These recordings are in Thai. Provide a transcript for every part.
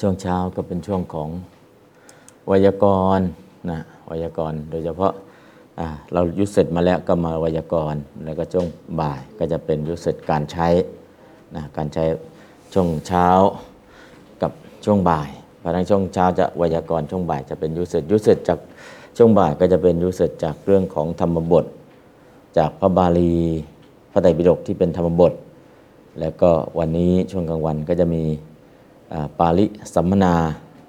ช่วงเช้าก็เป็นช่วงของไวยากรณ์นะไวยากรณ์โดยเฉพาะเรายุทธเสร็จมาแล้วก็มาไวยากรณ์แล้วก็ช่วงบ่ายก็จะเป็นยุทธเสร็จการใช้นะการใช้ช่วงเช้ากับช่วงบ่ายเพราะนั้นช่วงเช้าจะไวยากรณ์ช่วงบ่ายจะเป็นยุทธเสร็จยุทธเสร็จจากช่วงบ่ายก็จะเป็นยุทธเสร็จจากเรื่องของธรรมบท จากพระบาลีพระไตรปิฎกที่เป็นธรรมบท แล้วก็วันนี้ช่วงกลางวันก็จะมี ปาลิสัมมนา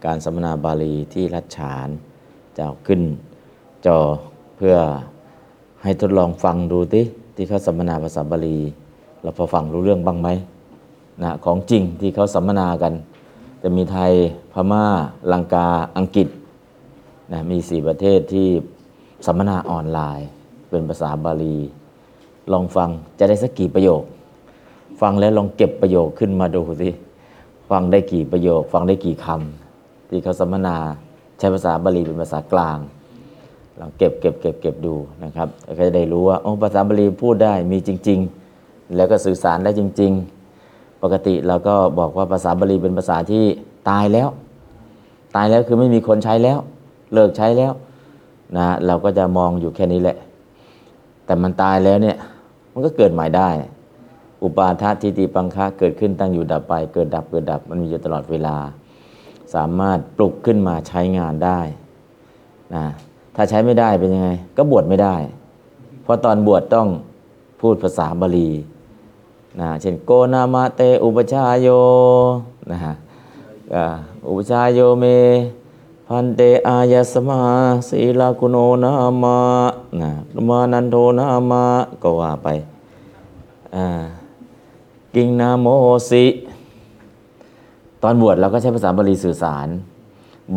การสัมมนาบาลีที่รัชฉานจะขึ้นจอเพื่อให้ทดลองฟังดูติที่เขาสัมมนาภาษาบาลี เราพอฟังรู้เรื่องบ้างไหมนะของจริงที่เขาสัมมนากัน จะมีไทยพม่าลังกาอังกฤษนะมีสี่ประเทศที่สัมมนาออนไลน์ เป็นภาษาบาลี ลองฟังจะได้สักกี่ประโยค ฟังแล้วลองเก็บประโยคขึ้นมาดูสิ ฟังได้กี่ประโยค ฟังได้กี่คำที่เขาสัมมนาใช้ภาษาบาลีเป็นภาษากลางลองเก็บเก็บเก็บเก็บดูนะครับก็จะได้รู้ว่าโอ้ภาษาบาลีพูดได้มีจริง ๆ แล้วก็สื่อสารได้จริง ๆ ปกติเราก็บอกว่าภาษาบาลีเป็นภาษาที่ตายแล้ว ตายแล้วคือไม่มีคนใช้แล้ว เลิกใช้แล้วนะเราก็จะมองอยู่แค่นี้แหละ แต่มันตายแล้วเนี่ยมันก็เกิดใหม่ได้ อุปาททิติปังคะเกิดขึ้นตั้งอยู่ดับไป เกิดดับเกิดดับมันมีอยู่ตลอดเวลา สามารถปลุกขึ้นมาใช้งานได้นะถ้าใช้ไม่ได้เป็นยังไง ก็บวชไม่ได้ เพราะตอนบวชต้องพูดภาษาบาลีนะเช่นโกนามาเตอุปชายโยนะฮะอุปชายโยเม พันเตอายสมาศีลากุโนนามานะมานันโทนามาก็ว่าไปอ่า กิงนาโมสิ ตอนบวชเราก็ใช้ภาษาบาลีสื่อสาร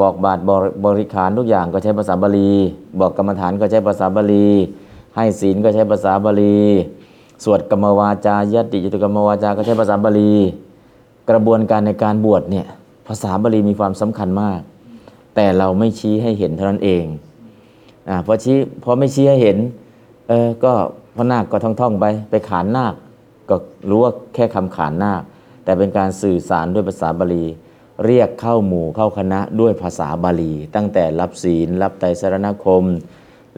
บอกบาทบอกบริขารทุกอย่างก็ใช้ภาษาบาลี บอกกรรมฐานก็ใช้ภาษาบาลี ให้ศีลก็ใช้ภาษาบาลี สวดกรรมวาจายติจตุกรรมวาจาก็ใช้ภาษาบาลี กระบวนการในการบวชเนี่ยภาษาบาลีมีความสำคัญมาก แต่เราไม่ชี้ให้เห็นเท่านั้นเองอ่าพอชี้พอไม่ชี้ให้เห็นเออก็พระนาคก็ท่องท่องๆไปไปขานนาค ก็รู้ว่าแค่คำขานนาคแต่เป็นการสื่อสารด้วยภาษาบาลี เรียกเข้าหมู่เข้าคณะด้วยภาษาบาลี ตั้งแต่รับศีล รับไตรสรณคม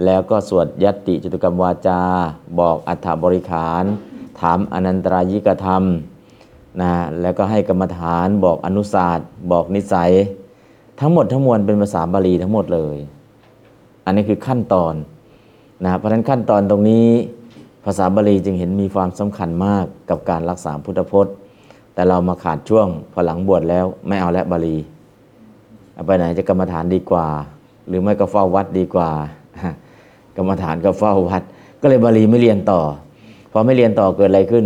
แล้วก็สวดยัตติจตุกรรมวาจา บอกอัฏฐบริขาร ถามอนันตรายิกธรรมนะแล้วก็ให้กรรมฐานบอกอนุศาสตร์บอกนิสัย ทั้งหมดทั้งมวลเป็นภาษาบาลีทั้งหมดเลย อันนี้คือขั้นตอนนะเพราะฉะนั้นขั้นตอนตรงนี้ ภาษาบาลีจึงเห็นมีความสำคัญมากกับการรักษาพุทธพจน์ แต่เรามาขาดช่วงพอหลังบวชแล้วไม่เอาแล้วบาลีเอาไปไหนจะกรรมฐานดีกว่า หรือไม่ก็เฝ้าวัดดีกว่า กรรมฐานก็เฝ้าวัด ก็เลยบาลีไม่เรียนต่อพอไม่เรียนต่อเกิดอะไรขึ้น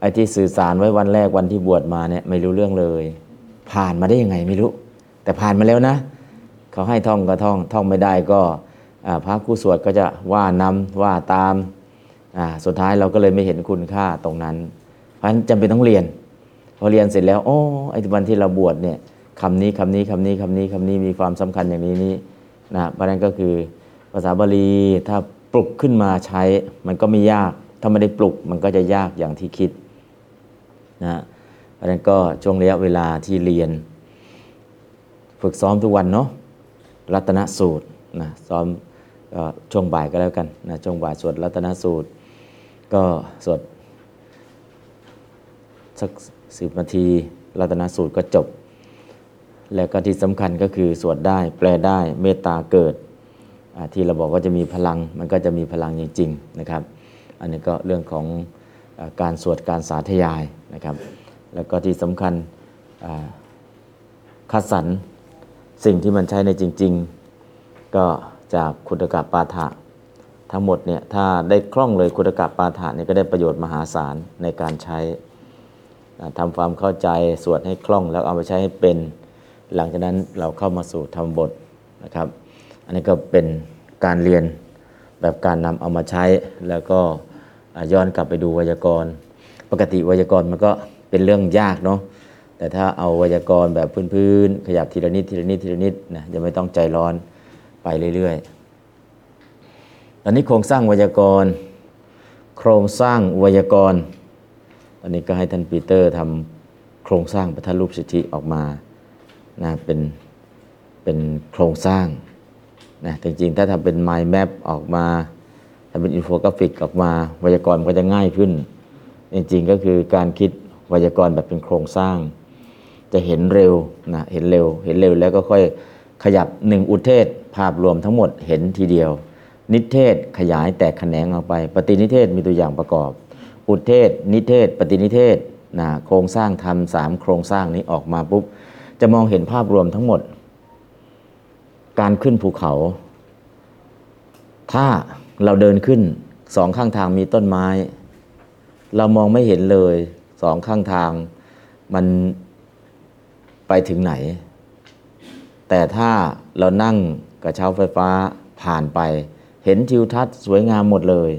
ไอ้ที่สื่อสารไว้วันแรกวันที่บวชมาเนี่ยไม่รู้เรื่องเลย ผ่านมาได้ยังไงไม่รู้ แต่ผ่านมาแล้วนะ เขาให้ท่องก็ท่องท่องไม่ได้ก็พระครูสวดก็จะว่านำว่าตาม สุดท้ายเราก็เลยไม่เห็นคุณค่าตรงนั้น เพราะฉะนั้นจำเป็นต้องเรียน พอเรียนเสร็จแล้วโอ้ไอ้วันที่เราบวชเนี่ยคำนี้คำนี้คำนี้คำนี้คำนี้มีความสำคัญอย่างนี้นี้นะเพราะนั้นก็คือภาษาบาลีถ้าปลุกขึ้นมาใช้มันก็ไม่ยาก ถ้าไม่ได้ปลุกมันก็จะยากอย่างที่คิดนะเพราะนั้นก็ช่วงระยะเวลาที่เรียน ฝึกซ้อมทุกวันเนาะรัตนสูตรนะซ้อมช่วงบ่ายก็แล้วกันนะช่วงบ่ายสวดรัตนสูตร ก็สวดสักสิบนาทีรัตนสูตรก็จบ แล้วก็ที่สำคัญก็คือสวดได้แปลได้เมตตาเกิด ที่เราบอกว่าจะมีพลังมันก็จะมีพลังจริงๆนะครับ อันนี้ก็เรื่องของอการสวดการสาธยายนะครับ แล้วก็ที่สำคัญคัดสรรสิ่งที่มันใช้ในจริง ๆ ก็จากคุตกะปาฐะ ทั้งหมดเนี่ยถ้าได้คล่องเลยคุตกะปาฐะเนี่ยก็ได้ประโยชน์มหาศาลในการใช้อ่าทำความเข้าใจสวดให้คล่องแล้วเอาไปใช้ให้เป็น หลังจากนั้นเราเข้ามาสู่ธรรมบทนะครับ อันนี้ก็เป็นการเรียนแบบการนำเอามาใช้แล้วก็ย้อนกลับไปดูไวยากรณ์ ปกติไวยากรณ์มันก็เป็นเรื่องยากเนาะแต่ถ้าเอาไวยากรณ์แบบพื้นๆขยับทีละนิดทีละนิดทีละนิดนะจะไม่ต้องใจร้อนไปเรื่อยๆ อนนี้โครงสร้างไวยากรณ์ โครงสร้างไวยากรณ์ตอนนี้ก็ให้ท่านปีเตอร์ทำโครงสร้างพระธารูปสิทธิออกมานะเป็นเป็นโครงสร้างนะจริงๆ ถ้าทำเป็น mind map ออกมาทำเป็นอินโฟกราฟิกออกมาไวยากรณ์มันก็จะง่ายขึ้น จริงๆ ก็คือการคิดไวยากรณ์แบบเป็นโครงสร้าง จะเห็นเร็วนะเห็นเร็ว เห็นเร็วแล้วก็ค่อยขยับหนึ่งอุเทศภาพรวมทั้งหมดเห็นทีเดียว นิทเทศขยายแตกแขนงออกไป ปฏินิทเทศมีตัวอย่างประกอบ อุเทศ นิทเทศ ปฏินิทเทศนะโครงสร้างทำสามโครงสร้างนี้ออกมาปุ๊บจะมองเห็นภาพรวมทั้งหมด การขึ้นภูเขา ถ้าเราเดินขึ้นสองข้างทางมีต้นไม้ เรามองไม่เห็นเลยสองข้างทางมันไปถึงไหน แต่ถ้าเรานั่งกระเช้าไฟฟ้าผ่านไป เห็นทิวทัศน์สวยงามหมดเลย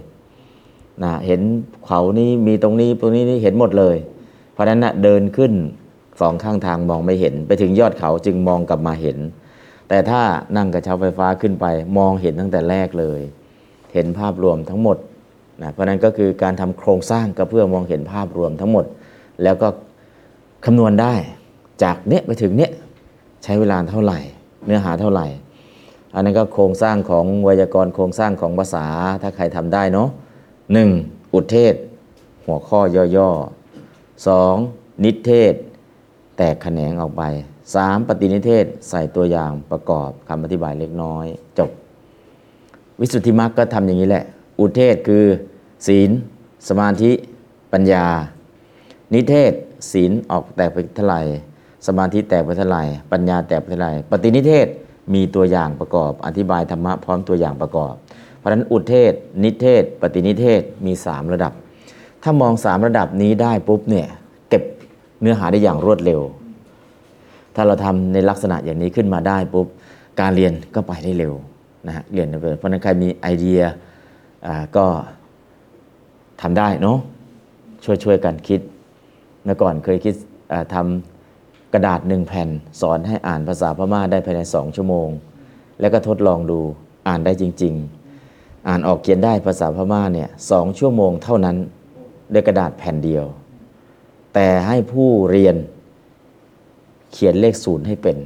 นะเห็นเขานี้มีตรงนี้ตรงนี้นี่เห็นหมดเลย เพราะฉะนั้นนะเดินขึ้นสองข้างทางมองไม่เห็น ไปถึงยอดเขาจึงมองกลับมาเห็น แต่ถ้านั่งกระเช้าไฟฟ้าขึ้นไป มองเห็นตั้งแต่แรกเลย เห็นภาพรวมทั้งหมดนะเพราะฉะนั้นก็คือการทำโครงสร้างก็เพื่อมองเห็นภาพรวมทั้งหมด แล้วก็คำนวณได้จากเนี้ยไปถึงเนี้ยใช้เวลาเท่าไหร่ เนื้อหาเท่าไหร่ อันนั้นก็โครงสร้างของไวยากรณ์โครงสร้างของภาษาถ้าใครทำได้เนาะหนึ่งอุทเทศ หัวข้อย่อๆสองนิเทศ แตกแขนงออกไปสามปฏินิเทศใส่ตัวอย่างประกอบคำอธิบายเล็กน้อย จบ วิสุทธิมรรคก็ทำอย่างนี้แหละ อุเทศคือ ศีล สมาธิปัญญา นิเทศ ศีลออกแตกไปเท่าไหร่สมาธิแตกไปเท่าไหร่ปัญญาแตกไปเท่าไหร่ปฏินิเทศ มีตัวอย่างประกอบ อธิบายธรรมะพร้อมตัวอย่างประกอบ เพราะฉะนั้นอุเทศ นิเทศ ปฏินิเทศมี 3 ระดับ ถ้ามอง 3 ระดับนี้ได้ปุ๊บเนี่ยเก็บเนื้อหาได้อย่างรวดเร็ว ถ้าเราทำในลักษณะอย่างนี้ขึ้นมาได้ปุ๊บการเรียนก็ไปได้เร็วนะฮะเรียนได้เร็วเพราะฉะนั้นใครมีไอเดียอ่าก็ทำได้เนาะช่วยช่วยกันคิดเมื่อก่อนเคยคิดอ่าทำ กระดาษหนึ่งแผ่น สอนให้อ่านภาษาพม่าได้ภายในสองชั่วโมง แล้วก็ทดลองดูอ่านได้จริง ๆ อ่านออกเขียนได้ภาษาพม่าเนี่ยสองชั่วโมงเท่านั้นด้วยกระดาษแผ่นเดียว แต่ให้ผู้เรียนเขียนเลขศูนย์ให้เป็น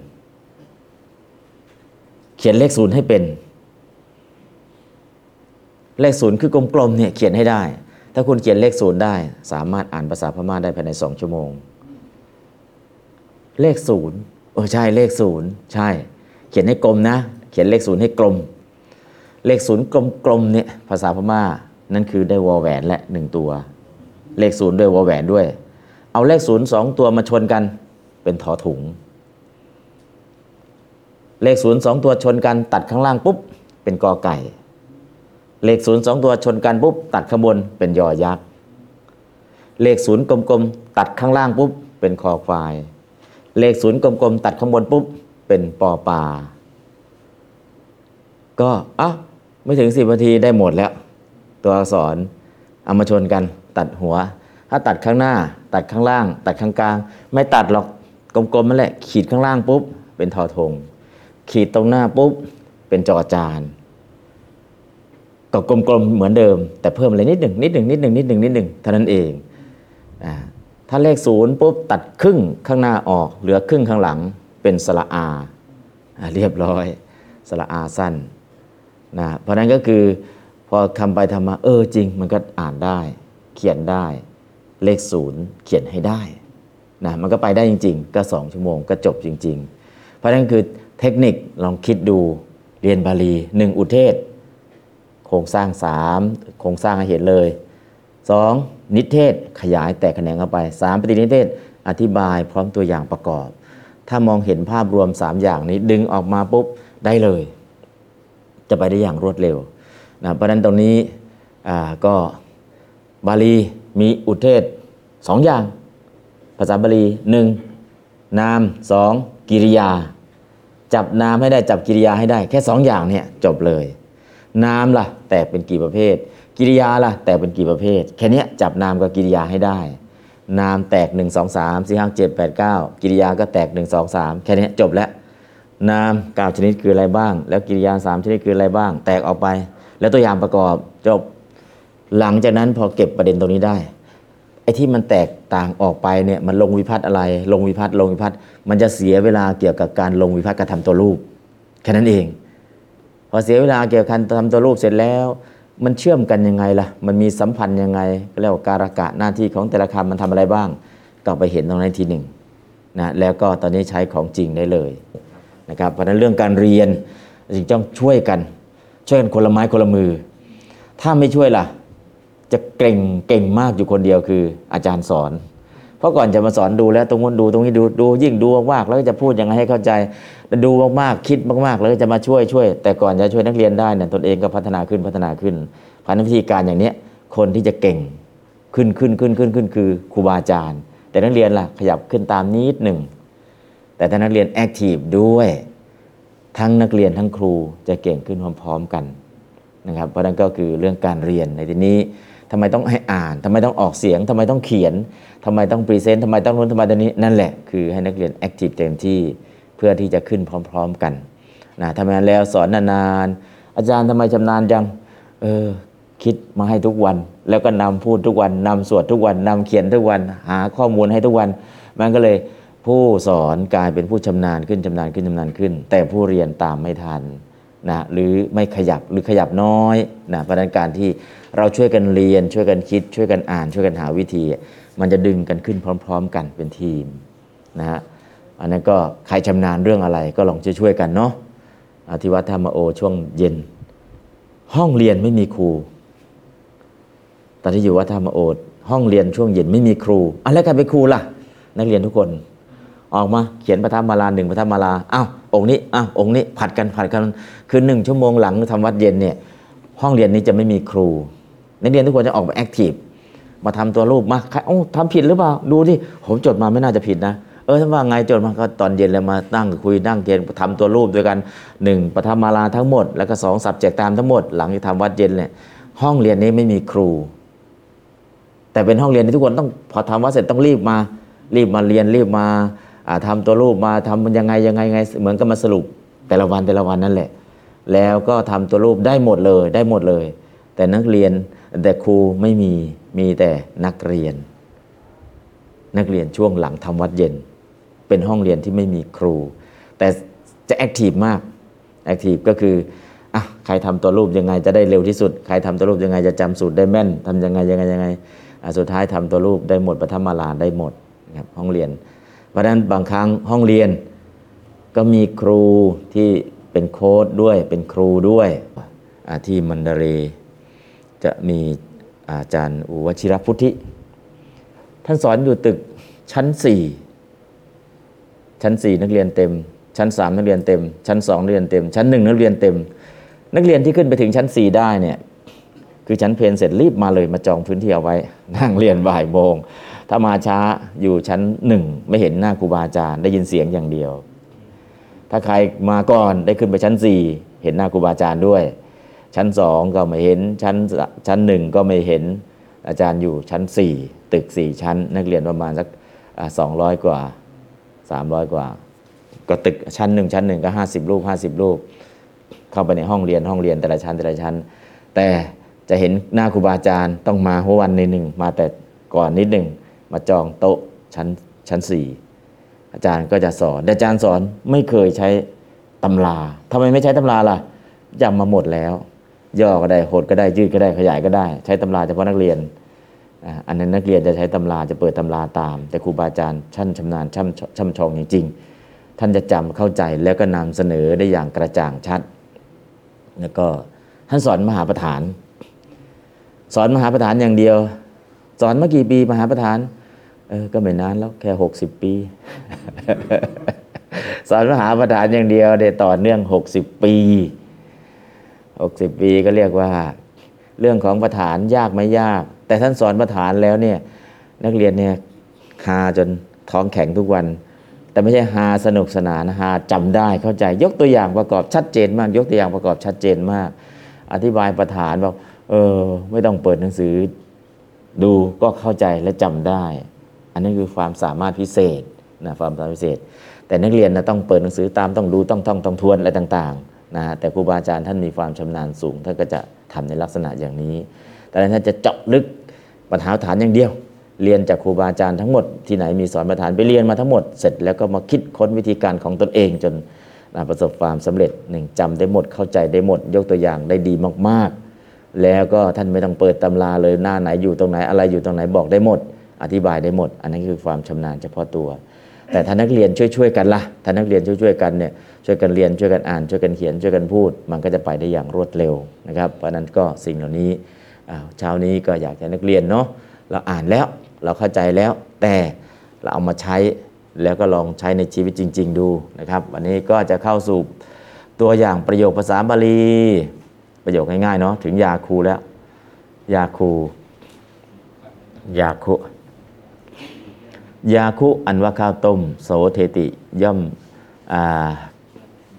เขียนเลขศูนย์ให้เป็น เลขศูนย์คือกลมๆเนี่ยเขียนให้ได้ ถ้าคุณเขียนเลขศูนย์ได้ สามารถอ่านภาษาพม่าได้ภายในสองชั่วโมง เลขศูนย์เออใช่เลขศูนย์ใช่ เขียนให้กลมนะ เขียนเลขศูนย์ให้กลม เลขศูนย์กลมๆเนี่ยภาษาพม่านั่นคือได้วอแหวนและหนึ่งตัว เลขศูนย์ด้วยวอแหวนด้วย เอาเลขศูนย์สองตัวมาชนกัน เป็นถอถุง เลขศูนย์สองตัวชนกันตัดข้างล่างปุ๊บ เป็นกอไก่ เลขศูนย์สองตัวชนกันปุ๊บ ตัดข้างบนเป็นยอยักษ์เลขศูนย์กลมๆตัดข้างล่างปุ๊บ เป็นคอควาย เลขศูนย์กลมๆ ตัดข้างบนปุ๊บ เป็นปอปลาก็อะไม่ถึงสิบนาทีได้หมดแล้ว ตัวอักษรเอามาชนกันตัดหัว ถ้าตัดข้างหน้า ตัดข้างล่าง ตัดข้างกลาง ไม่ตัดหรอกกลมๆนั่นแหละ ขีดข้างล่างปุ๊บ เป็นทอทง ขีดตรงหน้าปุ๊บ เป็นจอจานก็กลมๆเหมือนเดิม แต่เพิ่มอะไรนิดหนึ่งนิดหนึ่งนิดหนึ่งนิดหนึ่งนิดหนึ่งเท่านั้นเองอ่า ถ้าเลขศูนย์ปุ๊บตัดครึ่งข้างหน้าออก เหลือครึ่งข้างหลังเป็นสระอาเรียบร้อยสระอาสั้นนะเพราะนั้นก็คือพอทำไปทำมาเออจริง มันก็อ่านได้ เขียนได้เลขศูนย์เขียนให้ได้นะมันก็ไปได้จริง ๆ ก็สองชั่วโมงก็จบจริง ๆ เพราะฉะนั้นคือเทคนิคลองคิดดูเรียนบาลีหนึ่งอุเทศ โครงสร้างสามโครงสร้างให้เห็นเลยสอง นิเทศขยายแตกแขนงเข้าไปสามปฏินิเทศอธิบายพร้อมตัวอย่างประกอบ ถ้ามองเห็นภาพรวม 3 อย่างนี้ดึงออกมาปุ๊บได้เลย จะไปได้อย่างรวดเร็วนะเพราะฉะนั้นตรงนี้อ่าก็บาลีมีอุเทศสองอย่าง ภาษาบาลีหนึ่งนามสองกิริยา จับนามให้ได้จับกิริยาให้ได้ แค่สองอย่างเนี่ยจบเลย นามล่ะแตกเป็นกี่ประเภท กิริยาล่ะแตกเป็นกี่ประเภท แค่นี้จับนามกับกิริยาให้ได้ นามแตก 1 2 3 4 5 7 8 9 กิริยาก็แตก 1 2 3 แค่นี้จบแล้ว นามเก้าชนิดคืออะไรบ้าง แล้วกิริยาสามชนิดคืออะไรบ้าง แตกออกไป แล้วตัวอย่างประกอบจบ หลังจากนั้นพอเก็บประเด็นตรงนี้ได้ไอ้ที่มันแตกต่างออกไปเนี่ยมันลงวิพัฒน์อะไร ลงวิพัฒน์ลงวิพัฒน์มันจะเสียเวลาเกี่ยวกับการลงวิพัฒน์การทำตัวรูปแค่นั้นเอง พอเสียเวลาเกี่ยวกับการทำตัวรูปเสร็จแล้ว มันเชื่อมกันยังไงล่ะ มันมีสัมพันธ์ยังไงก็เรียกว่าการกะหน้าที่ของแต่ละคำมันทำอะไรบ้าง ก็ไปเห็นตรงนั้นทีหนึ่งนะแล้วก็ตอนนี้ใช้ของจริงได้เลยนะครับเพราะนั้นเรื่องการเรียนจึงต้องช่วยกัน ช่วยกันคนละไม้คนละมือ ถ้าไม่ช่วยล่ะ จะเก่งเก่งมากอยู่คนเดียวคืออาจารย์สอน เพราะก่อนจะมาสอนดูแล้วตรงนู้นดูตรงนี้ดูดูยิ่งดูมากๆแล้วก็จะพูดยังไงให้เข้าใจ ดูมากๆ คิดมากๆ แล้วก็จะมาช่วยช่วย แต่ก่อนจะช่วยนักเรียนได้เนี่ยตนเองก็พัฒนาขึ้นพัฒนาขึ้นผ่านวิธีการอย่างนี้คนที่จะเก่งขึ้นขึ้นขึ้นขึ้นขึ้นคือครูบาอาจารย์ แต่นักเรียนล่ะขยับขึ้นตามนิดหนึ่งแต่ถ้านักเรียน active ด้วย ทั้งนักเรียนทั้งครูจะเก่งขึ้นพร้อม ๆ กันนะครับเพราะนั่นก็คือเรื่องการเรียนในที่นี้ทำไมต้องให้อ่านทำไมต้องออกเสียงทำไมต้องเขียนทำไมต้อง present ทำไมต้องนู้นทำไมตรงนี้นั่นแหละคือให้นักเรียน active เต็มที่ เพื่อที่จะขึ้นพร้อม ๆกันนะทำไมนแล้วสอนนานๆอาจารย์ทำไมชำนาญจังเออคิดมาให้ทุกวัน แล้วก็นำพูดทุกวันนำสวดทุกวันนำเขียนทุกวัน หาข้อมูลให้ทุกวัน มันก็เลยผู้สอนกลายเป็นผู้ชำนาญขึ้นชำนาญขึ้นชำนาญขึ้น แต่ผู้เรียนตามไม่ทันนะหรือไม่ขยับหรือขยับน้อยนะเพราะฉะนั้นการที่เราช่วยกันเรียน ช่วยกันคิด ช่วยกันอ่าน ช่วยกันหาวิธี มันจะดึงกันขึ้นพร้อม ๆ กันเป็นทีมนะฮะ อันนั้นก็ใครชำนาญเรื่องอะไรก็ลองช่วยๆกันเนาะอ่าที่วัดธรรมโอช่วงเย็น ห้องเรียนไม่มีครูตอนที่อยู่วัดธรรมโอห้องเรียนช่วงเย็นไม่มีครูอะแล้วใครเป็นครูล่ะ นักเรียนทุกคน ออกมาเขียนปฐมมาลาหนึ่งปฐมมาลาอ้าวองค์นี้อ้าวองค์นี้ผัดกันผัดกันคือหนึ่งชั่วโมงหลังทำวัดเย็นเนี่ยห้องเรียนนี้จะไม่มีครู นักเรียนทุกคนจะออกมาแอคทีฟมาทำตัวรูปมาใครโอ้ทำผิดหรือเปล่าดูดิผมจดมาไม่น่าจะผิดนะ เออถ้านว่าไงจดมาก็ตอนเย็นแล้วมานั่งคุยนั่งเขียนทำตัวรูปด้วยกันหนึ่งปฐมมาลาทั้งหมด แล้วก็สองสับแจกตามทั้งหมด หลังที่ทำวัดเย็นเนี่ยห้องเรียนนี้ไม่มีครู แต่เป็นห้องเรียนที่ทุกคนต้องพอทำวัดเสร็จต้องรีบมา รีบมาเรียนรีบมาอ่าทำตัวรูปมาทำมันยังไงยังไงไงเหมือนกับมาสรุปแต่ละวันแต่ละวันนั่นแหละ แล้วก็ทำตัวรูปได้หมดเลยได้หมดเลย แต่นักเรียนแต่ครูไม่มีมีแต่นักเรียน นักเรียนช่วงหลังทำวัตรเย็น เป็นห้องเรียนที่ไม่มีครู แต่จะ active มาก active ก็คืออะใครทำตัวรูปยังไงจะได้เร็วที่สุด ใครทำตัวรูปยังไงจะจำสูตรได้แม่นทำยังไงยังไงยังไงอะสุดท้ายทำตัวรูปได้หมดปทมาลาได้หมดครับห้องเรียน เพราะฉะนั้นบางครั้งห้องเรียนก็มีครูที่เป็นโค้ชด้วยเป็นครูด้วยที่มันดาเรจะมีอาจารย์อุวชิรพุทธิ ท่านสอนอยู่ตึกชั้นสี่ ชั้น 4 นักเรียนเต็ม ชั้น 3 นักเรียนเต็ม ชั้น 2 นักเรียนเต็ม ชั้น 1 นักเรียนเต็ม นักเรียนที่ขึ้นไปถึงชั้น 4 ได้เนี่ยคือชั้นเพลนเสร็จรีบมาเลยมาจองพื้นที่เอาไว้ นั่งเรียนบ่ายโมง ถ้ามาช้าอยู่ชั้น1ไม่เห็นหน้าครูบาอาจารย์ได้ยินเสียงอย่างเดียว ถ้าใครมาก่อนได้ขึ้นไปชั้น 4 เห็นหน้าครูบาอาจารย์ด้วย ชั้น2ก็ไม่เห็นชั้นชั้น1ก็ไม่เห็นอาจารย์อยู่ชั้น 4 ตึก 4 ชั้น นักเรียนประมาณสักสองร้อยกว่า สามร้อยกว่า ก็ตึกชั้นหนึ่งชั้นหนึ่งก็ห้าสิบรูปห้าสิบรูป เข้าไปในห้องเรียนห้องเรียนแต่ละชั้นแต่ละชั้น แต่จะเห็นหน้าครูบาอาจารย์ต้องมาหัววันในหนึ่งมาแต่ก่อนนิดหนึ่งมาจองโต๊ะชั้นชั้นสี่อาจารย์ก็จะสอนแต่อาจารย์สอนไม่เคยใช้ตำราทำไมไม่ใช้ตำราล่ะจำมาหมดแล้ว ย่อก็ได้หดก็ได้ยืดก็ได้ขยายก็ได้ ใช้ตำราเฉพาะนักเรียน อันนั้นนักเรียนจะใช้ตำราจะเปิดตำราตาม แต่ครูบาอาจารย์ช่ำชำนาญช่ำช่ำชองจริงๆท่านจะจำเข้าใจแล้วก็นำเสนอได้อย่างกระจ่างชัด แล้วก็ท่านสอนมหาประธาน สอนมหาประธานอย่างเดียว สอนมากี่ปีมหาประธานเออก็ไม่นานแล้วแค่หกสิบปี สอนมหาประธานอย่างเดียวได้ต่อเนื่องหกสิบปี 60 ปีก็เรียกว่า เรื่องของประธานยากไม่ยาก แต่ท่านสอนประธานแล้วเนี่ยนักเรียนเนี่ยฮาจนท้องแข็งทุกวัน แต่ไม่ใช่ฮาสนุกสนานฮาจำได้เข้าใจยกตัวอย่างประกอบชัดเจนมาก ยกตัวอย่างประกอบชัดเจนมาก อธิบายประธานบอกเออไม่ต้องเปิดหนังสือ ดูก็เข้าใจและจำได้ อันนี้คือความสามารถพิเศษนะความสามารถพิเศษ แต่นักเรียนนะต้องเปิดหนังสือตามต้องดูต้องท่องต้องทวนอะไรต่างๆนะแต่ครูบาอาจารย์ท่านมีความชำนาญสูงท่านก็จะทำในลักษณะอย่างนี้ แต่ท่านจะเจาะลึกปัญหาฐานอย่างเดียว เรียนจากครูบาอาจารย์ทั้งหมดที่ไหนมีสอนประธานไปเรียนมาทั้งหมดเสร็จแล้วก็มาคิดค้นวิธีการของตนเองจนประสบความสำเร็จหนึ่งจำได้หมดเข้าใจได้หมด ยกตัวอย่างได้ดีมากๆ แล้วก็ท่านไม่ต้องเปิดตำราเลยหน้าไหนอยู่ตรงไหนอะไรอยู่ตรงไหนบอกได้หมด อธิบายได้หมด อันนั้นคือความชำนาญเฉพาะตัว แต่ถ้านักเรียนช่วยๆกันล่ะถ้านักเรียนช่วยๆกันเนี่ยช่วยกันเรียนช่วยกันอ่านช่วยกันเขียนช่วยกันพูด มันก็จะไปได้อย่างรวดเร็วนะครับเพราะนั้นก็สิ่งเหล่านี้ อ่าเช้านี้ก็อยากจะนักเรียนเนาะเราอ่านแล้วเราเข้าใจแล้ว แต่เราเอามาใช้แล้วก็ลองใช้ในชีวิตจริง ๆ ดูนะครับ วันนี้ก็จะเข้าสู่ตัวอย่างประโยคภาษาบาลี ประโยคง่ายๆเนาะถึงยาคูแล้ว ยาคูยาคุยาคุอันว่าข้าวต้ม โสเทติย่อมอ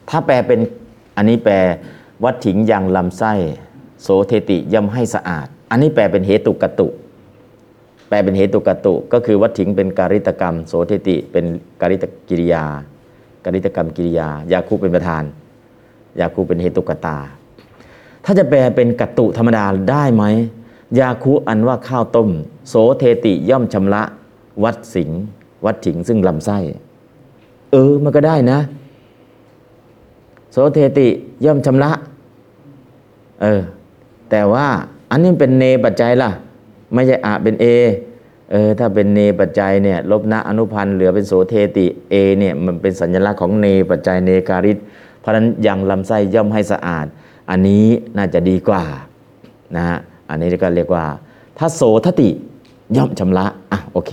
ถ้าแปลเป็นอันนี้แปลวัดถิงยังลำไส้ โสเทติย่อมให้สะอาด อันนี้แปลเป็นเหตุกตุ แปลเป็นเหตุกตุ ก็คือวัดถิงเป็นการิตกรรม โสเทติเป็นการิตกิริยา การิตกรรมกิริยายาคุเป็นประธาน ยาคุเป็นเหตุกตา ถ้าจะแปลเป็นกัตุธรรมดาได้ไหมยาคุอันว่าข้าวต้ม โสเทติย่อมชำระ วัดสิงวัดถิงซึ่งลำไส้ เออมันก็ได้นะ โสเทติย่อมชำระ เออ แต่ว่าอันนี้เป็นเนปัจจัยล่ะ ไม่ใช่อะเป็นเอเออถ้าเป็นเนปัจจัยเนี่ยลบนะอนุพันธ์เหลือเป็นโสเทติเอเนี่ยมันเป็นสัญลักษณ์ของเนปัจจัยเนการิตเพราะฉะนั้นยังลำไส้ย่อมให้สะอาด อันนี้น่าจะดีกว่านะฮะอันนี้ก็เรียกว่า ถ้าโสทติย่อมชำระอะโอเค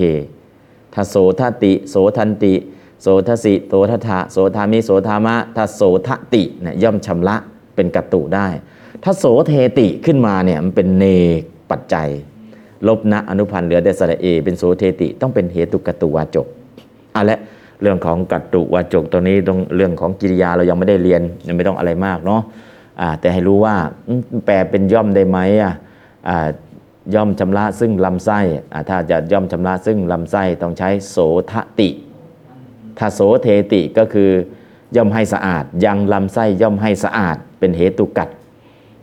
ถ้าโสทติ โสทันติ โสทสิโสทธะโสทามิโสทามะถ้าโสทติเนี่ยย่อมชำระเป็นกัตตุได้ ถ้าโสเทติขึ้นมาเนี่ยมันเป็นเนปัจจัย ลบนะอนุพันธ์เหลือแต่สระเอ เป็นโสเทติต้องเป็นเหตุกัตตุวาจกอะและเรื่องของกัตตุวาจกตัวนี้ตรงเรื่องของกิริยาเรายังไม่ได้เรียนยังไม่ต้องอะไรมากเนาะแต่ให้รู้ว่าแปลเป็นย่อมได้ไหมอะย่อมชำระซึ่งลำไส้อ่าถ้าจะย่อมชำระซึ่งลำไส้ต้องใช้โสทติ ถ้าโสเทติก็คือย่อมให้สะอาด ยังลำไส้ย่อมให้สะอาด เป็นเหตุกัด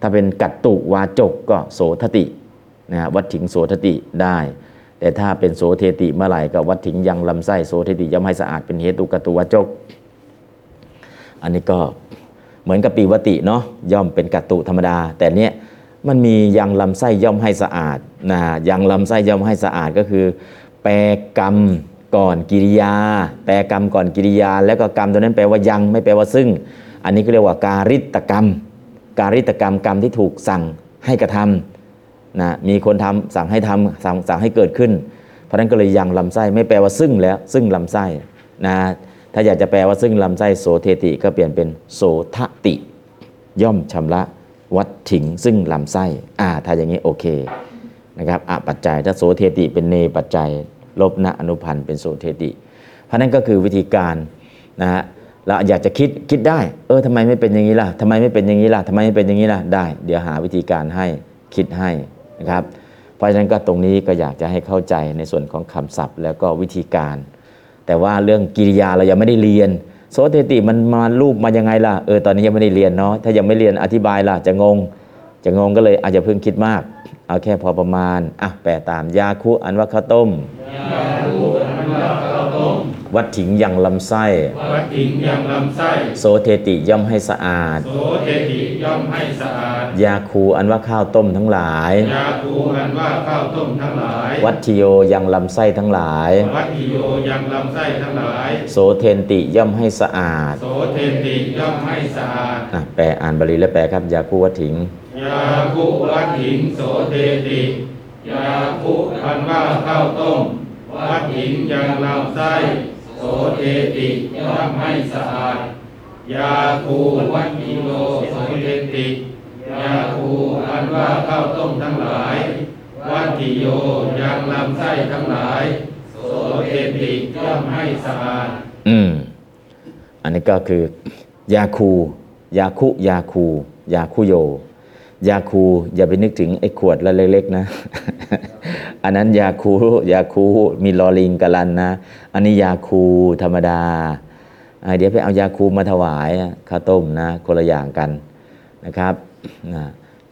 ถ้าเป็นกัตตุวาจกก็โสทตินะฮะวัดถิงโสทติได้ แต่ถ้าเป็นโสเทติเมื่อไหร่ก็วัดถิงยังลำไส้โสเทติย่อมให้สะอาดเป็นเหตุกัตตุวาจก อันนี้ก็เหมือนกับปีวติเนาะย่อมเป็นกัตตุธรรมดา แต่เนี้ยมันมียังลำไส้ย่อมให้สะอาดนะยังลำไส้ย่อมให้สะอาดก็คือ แปลกรรมก่อนกิริยา แปลกรรมก่อนกิริยา แล้วก็กรรมตัวนั้นแปลว่ายังไม่แปลว่าซึ่ง อันนี้ก็เรียกว่าการิตกรรม การิตกรรมกรรมที่ถูกสั่งให้กระทำนะมีคนทำสั่งให้ทำสั่งสั่งให้เกิดขึ้น เพราะนั้นก็เลยยังลำไส้ไม่แปลว่าซึ่งแล้ว ซึ่งลำไส้นะถ้าอยากจะแปลว่าซึ่งลำไส้โสเทติก็เปลี่ยนเป็นโสทติ ย่อมชำระวัดถิงซึ่งลำไส้อ่าถ้าอย่างนี้โอเคนะครับอะปัจจัยถ้าโสเทติเป็นเนปัจจัย ลบนะอนุพันธ์เป็นโสเทติ เพราะนั้นก็คือวิธีการนะฮะ เราอยากจะคิดคิดได้ เออทำไมไม่เป็นอย่างนี้ล่ะทำไมไม่เป็นอย่างนี้ล่ะทำไมไม่เป็นอย่างนี้ล่ะได้ เดี๋ยวหาวิธีการให้คิดให้นะครับ เพราะฉะนั้นก็ตรงนี้ก็อยากจะให้เข้าใจในส่วนของคำศัพท์ แล้วก็วิธีการ แต่ว่าเรื่องกิริยาเรายังไม่ได้เรียนโสเทติมันมารูปมายังไงล่ะเออตอนนี้ยังไม่ได้เรียนเนาะถ้ายังไม่เรียนอธิบายล่ะจะงง จะงงก็เลยอาจจะเพิ่งคิดมาก เอาแค่พอประมาณอะแปลตามยาคุอันว่าข้าวต้ม วัดถิงยังลำไส้ วัดถิงยังลำไส้ โสเทติย่อมให้สะอาด โสเทติย่อมให้สะอาด ยาคูอันว่าข้าวต้มทั้งหลาย ยาคูอันว่าข้าวต้มทั้งหลาย วัดทิโยยังลำไส้ทั้งหลาย วัดทิโยยังลำไส้ทั้งหลาย โสเทนติย่อมให้สะอาด โสเทติย่อมให้สะอาดอะแปลอ่านบาลีและแปลครับ ยาคูวัดถิง ยาคุวัดถิงโสเทติยาคุอันว่าข้าวต้ม วัดถิงยังลำไส้ โสเทติย่อมให้สะอาดยาคูวัดทิโยโสเทติยาคูอันว่าข้าวต้มทั้งหลาย วัตถิโยยังลำไส้ทั้งหลาย โสเทติย่อมให้สะอาดอืมอันนี้ก็คือยาคูยาคุยาคูยาคุโยยาคูอย่าไปนึกถึงไอ้ขวดละเล็กๆนะ อันนั้นยาคูยาคูมีลอลิงกลันนะ อันนี้ยาคูธรรมดาอ่าเดี๋ยวไปเอายาคูมาถวายข้าวต้มนะคนละอย่างกันนะครับนะ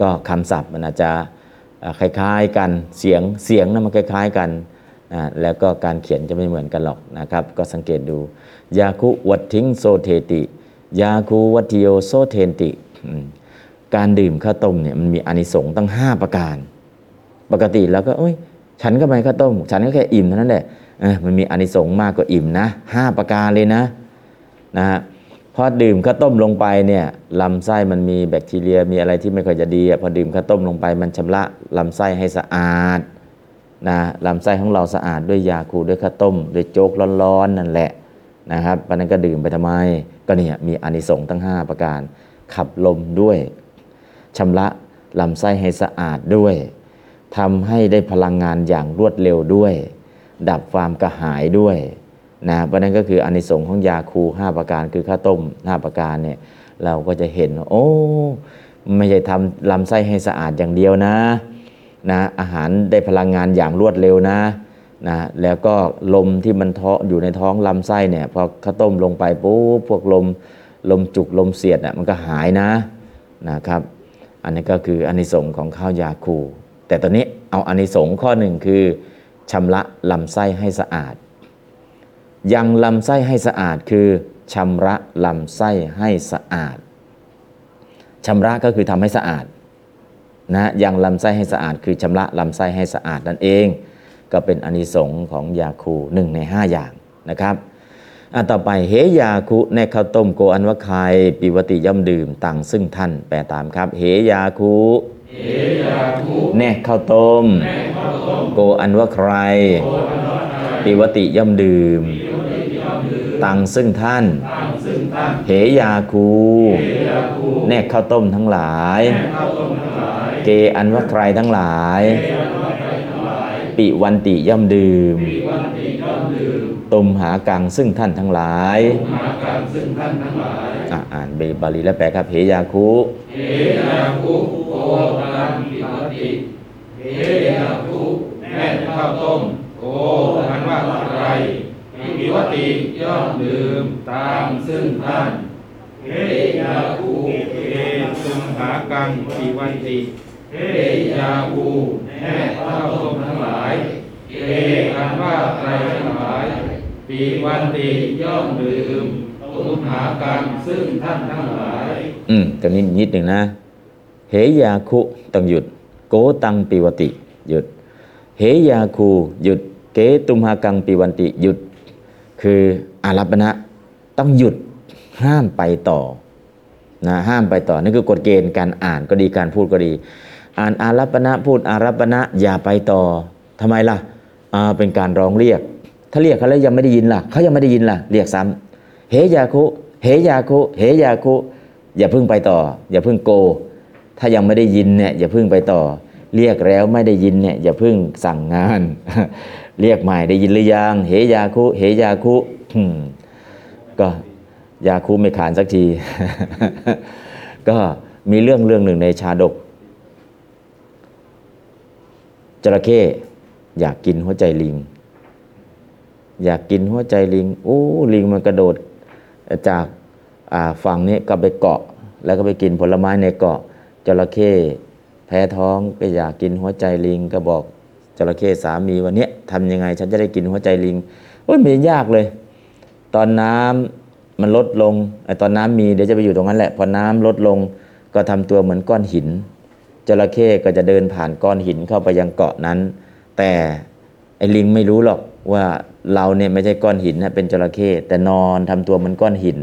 ก็คำศัพท์มันอาจจะคล้ายๆกันเสียงเสียงนะมันคล้าย ๆกันนะแล้วก็การเขียนจะไม่เหมือนกันหรอกนะครับ ก็สังเกตดูยาคุวัตทิงโซเทติ ยาคูวัติโยโซเทนติ การดื่มข้าวต้มเนี่ยมันมีอานิสงส์ตั้ง 5 ประการ ปกติแล้วก็เอ้ย ฉันก็ไปข้าวต้ม ฉันก็แค่อิ่มเท่านั้นแหละเออมันมีอานิสงส์มากกว่าอิ่มนะห้าประการเลยนะนะฮะพอดื่มข้าวต้มลงไปเนี่ยลำไส้มันมีแบคทีเรียมีอะไรที่ไม่ค่อยจะดีพอดื่มข้าวต้มลงไปมันชำระลำไส้ให้สะอาดนะลำไส้ของเราสะอาดด้วยยาคูด้วยข้าวต้มด้วยโจ๊กร้อนๆนั่นแหละนะครับเพราะนั้นก็ดื่มไปทำไมก็เนี่ยมีอานิสงส์ทั้ง 5 ประการ ขับลมด้วยชำระลำไส้ให้สะอาดด้วย ทำให้ได้พลังงานอย่างรวดเร็วด้วย ดับความกระหายด้วยนะเพราะนั้นก็คืออานิสงส์ของยาคู 5 ประการคือข้าวต้ม 5 ประการเนี่ยเราก็จะเห็น โอ้ไม่ใช่ทำลำไส้ให้สะอาดอย่างเดียวนะนะอาหารได้พลังงานอย่างรวดเร็วนะนะแล้วก็ลมที่มันท้ออยู่ในท้องลำไส้เนี่ยพอข้าวต้มลงไปปุ๊บพวกลมลมจุกลมเสียดน่ะมันก็หายนะนะครับ อันนี้ก็คืออานิสงส์ของข้าวยาคู แต่ตอนนี้เอาอานิสงส์ข้อหนึ่งคือชำระลำไส้ให้สะอาด ยังลำไส้ให้สะอาดคือชำระลำไส้ให้สะอาดชำระก็คือทำให้สะอาดนะยังลำไส้ให้สะอาด คือชำระลำไส้ให้สะอาดนั่นเอง ก็เป็นอานิสงส์ของยาคูหนึ่งใน 5 อย่างนะครับอันต่อไปเฮยาคุในข้าวต้มโกอันวะคายปิวติย่อมดื่มต่างซึ่งท่านแปลตามครับ เฮยาคุ แน่ข้าวต้ม โกอันวะใคร ปิวติย่อมดื่มต่างซึ่งท่าน เหยาคู แน่ข้าวต้มทั้งหลาย เกอันว่าใครทั้งหลาย ปิวันติย่อมดื่มตุมหากังซึ่งท่านทั้งหลายอะอ่านเบบาลีและแปลครับเหยาคู โกตังปิปติเฮยาคุแม่ข้าวต้มโกอันว่าอะไรปิวติย่อมดื่มตามซึ่งท่านเฮยาคุเอสุมหากังปิวันติเฮยาคุแม่ข้าวต้มทั้งหลายเออันว่าใครทั้งหลายปีวันติย่อมดื่มตุมหากังซึ่งท่านทั้งหลาย อืมตรงนี้นิดหนึ่งนะ เหยาคุต้องหยุด โกตังปิวติ หยุด เหยาคูหยุด เกตุมหากังปิวันติหยุด คืออารัปณะต้องหยุดห้ามไปต่อนะห้ามไปต่อนี่คือกฎเกณฑ์การอ่านก็ดีการพูดก็ดี อ่านอารัปณะพูดอารัปณะอย่าไปต่อทำไมล่ะอ่าเป็นการร้องเรียก ถ้าเรียกเขาแล้วยังไม่ได้ยินล่ะเขายังไม่ได้ยินล่ะ เรียกซ้ำเฮยาคุเฮยาคุเฮยาคุอย่าเพิ่งไปต่อ อย่าเพิ่งโก ถ้ายังไม่ได้ยินเนี่ยอย่าเพิ่งไปต่อ เรียกแล้วไม่ได้ยินเนี่ยอย่าเพิ่งสั่งงาน เรียกใหม่ได้ยินหรือยังเฮยาคุเฮยาคุก็ยาคุไม่ขานสักที ก็มีเรื่องเรื่องหนึ่งในชาดกจระเข้อยากกินหัวใจลิง อยากกินหัวใจลิงโอ้ลิงมันกระโดดจากฝั่งนี้ก็ไปเกาะ แล้วก็ไปกินผลไม้ในเกาะ จระเข้แพ้ท้องก็อยากกินหัวใจลิง ก็บอกจระเข้สามีวันนี้ทำยังไงฉันจะได้กินหัวใจลิงโอ้ยไม่ยากเลย ตอนน้ำมันลดลงไอ้ตอนน้ำมีเดี๋ยวจะไปอยู่ตรงนั้นแหละ พอน้ำลดลงก็ทำตัวเหมือนก้อนหินจระเข้ก็จะเดินผ่านก้อนหินเข้าไปยังเกาะนั้น แต่ไอ้ลิงไม่รู้หรอกว่าเราเนี่ยไม่ใช่ก้อนหินนะเป็นจระเข้แต่นอนทำตัวเหมือนก้อนหิน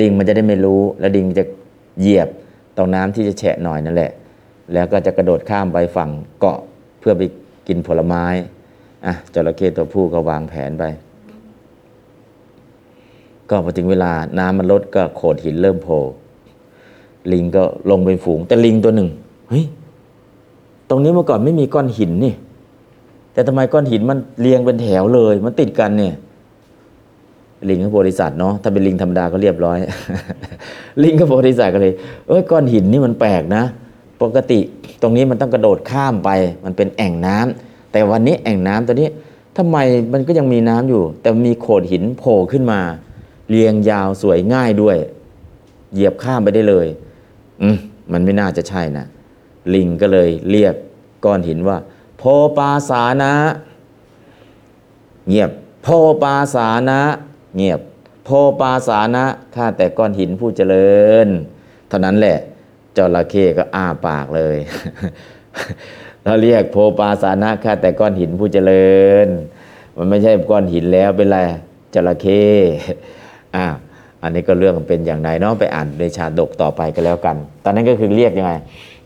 ลิงมันจะได้ไม่รู้ แล้วลิงจะเหยียบ ตรงน้ำที่จะแฉะหน่อยนั่นแหละ แล้วก็จะกระโดดข้ามไปฝั่งเกาะเพื่อไปกินผลไม้อะจระเข้ตัวผู้ก็วางแผนไป ก็พอถึงเวลาน้ำมันลดก็โขดหินเริ่มโผล่ลิงก็ลงไปฝูง แต่ลิงตัวหนึ่งเฮ้ยตรงนี้เมื่อก่อนไม่มีก้อนหินนี่แต่ทำไมก้อนหินมันเรียงเป็นแถวเลย มันติดกันเนี่ย ลิงก็บริษัทเนาะถ้าเป็นลิงธรรมดาก็เรียบร้อย ลิงก็บริษัทก็เลยเอ้ยก้อนหินนี่มันแปลกนะ ปกติตรงนี้มันต้องกระโดดข้ามไป มันเป็นแอ่งน้ำแต่วันนี้แอ่งน้ำตัวนี้ทำไมมันก็ยังมีน้ำอยู่ แต่มีโขดหินโผล่ขึ้นมา เรียงยาวสวยง่ายด้วย เหยียบข้ามไปได้เลย อืมมันไม่น่าจะใช่นะลิงก็เลยเรียกก้อนหินว่า โพปาสานะ เงียบโพปาสานะ เงียบ โพปาสานะข้าแต่ก้อนหินผู้เจริญ เท่านั้นแหละจระเข้ก็อ้าปากเลยเราเรียกโพปาสานะข้าแต่ก้อนหินผู้เจริญ มันไม่ใช่ก้อนหินแล้วเป็นไรจระเข้อ่าอันนี้ก็เรื่องเป็นอย่างไรเนาะไปอ่านในชาดกต่อไปก็แล้วกัน ตอนนั้นก็คือเรียกยังไง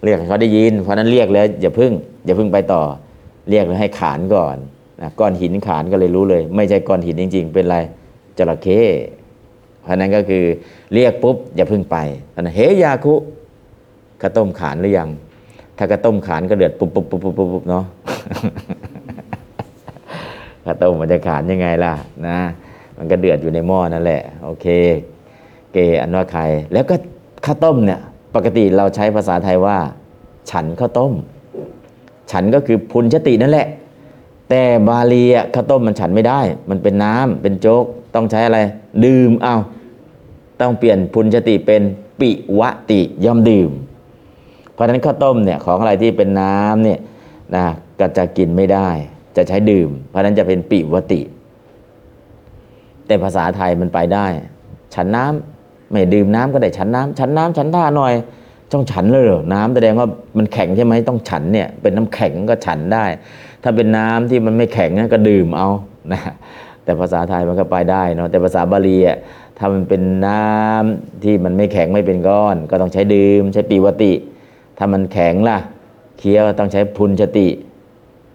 เรียกเขาได้ยิน เพราะนั้นเรียกแล้วอย่าพึ่งอย่าพึ่งไปต่อ เรียกแล้วให้ขานก่อนนะก้อนหินขานก็เลยรู้เลย ไม่ใช่ก้อนหินจริง ๆ เป็นไร จระเข้เพราะนั้นก็คือเรียกปุ๊บอย่าพึ่งไปอันนั้นเฮยาคุข้าวต้มขานหรือยัง ถ้ากระต้มขานก็เดือดปุ๊บปุ๊บปุ๊บปุ๊บปุ๊บเนาะข้าวต้มมันจะขานยังไงล่ะนะ มันก็เดือดอยู่ในหม้อนั่นแหละ โอเค เกอันว่าใคร แล้วก็ข้าวต้มเนี่ย ปกติเราใช้ภาษาไทยว่า ฉันข้าวต้ม ฉันก็คือพุนชตินั่นแหละ แต่บาลีอะข้าวต้มมันฉันไม่ได้ มันเป็นน้ำเป็นโจ๊ก ต้องใช้อะไร ดื่มเอาต้องเปลี่ยนพุนชติเป็นปิวติย่อมดื่ม เพราะฉะนั้นข้าวต้มเนี่ยของอะไรที่เป็นน้ำเนี่ยนะก็จะกินไม่ได้ จะใช้ดื่ม เพราะฉะนั้นจะเป็นปิวติ แต่ภาษาไทยมันไปได้ ฉันน้ำไม่ดื่มน้ำก็ได้ฉันน้ำฉันน้ำฉันท่าหน่อยต้องฉันเลยเหรอน้ำแสดงว่ามันแข็งใช่ไหมต้องฉันเนี่ยเป็นน้ำแข็งก็ฉันได้ ถ้าเป็นน้ำที่มันไม่แข็งนะก็ดื่มเอานะ แต่ภาษาไทยมันก็ไปได้เนาะแต่ภาษาบาลีอะถ้ามันเป็นน้ำที่มันไม่แข็งไม่เป็นก้อน ก็ต้องใช้ดื่ม ใช้ปีวติ ถ้ามันแข็งล่ะเคี้ยวต้องใช้พุนชติ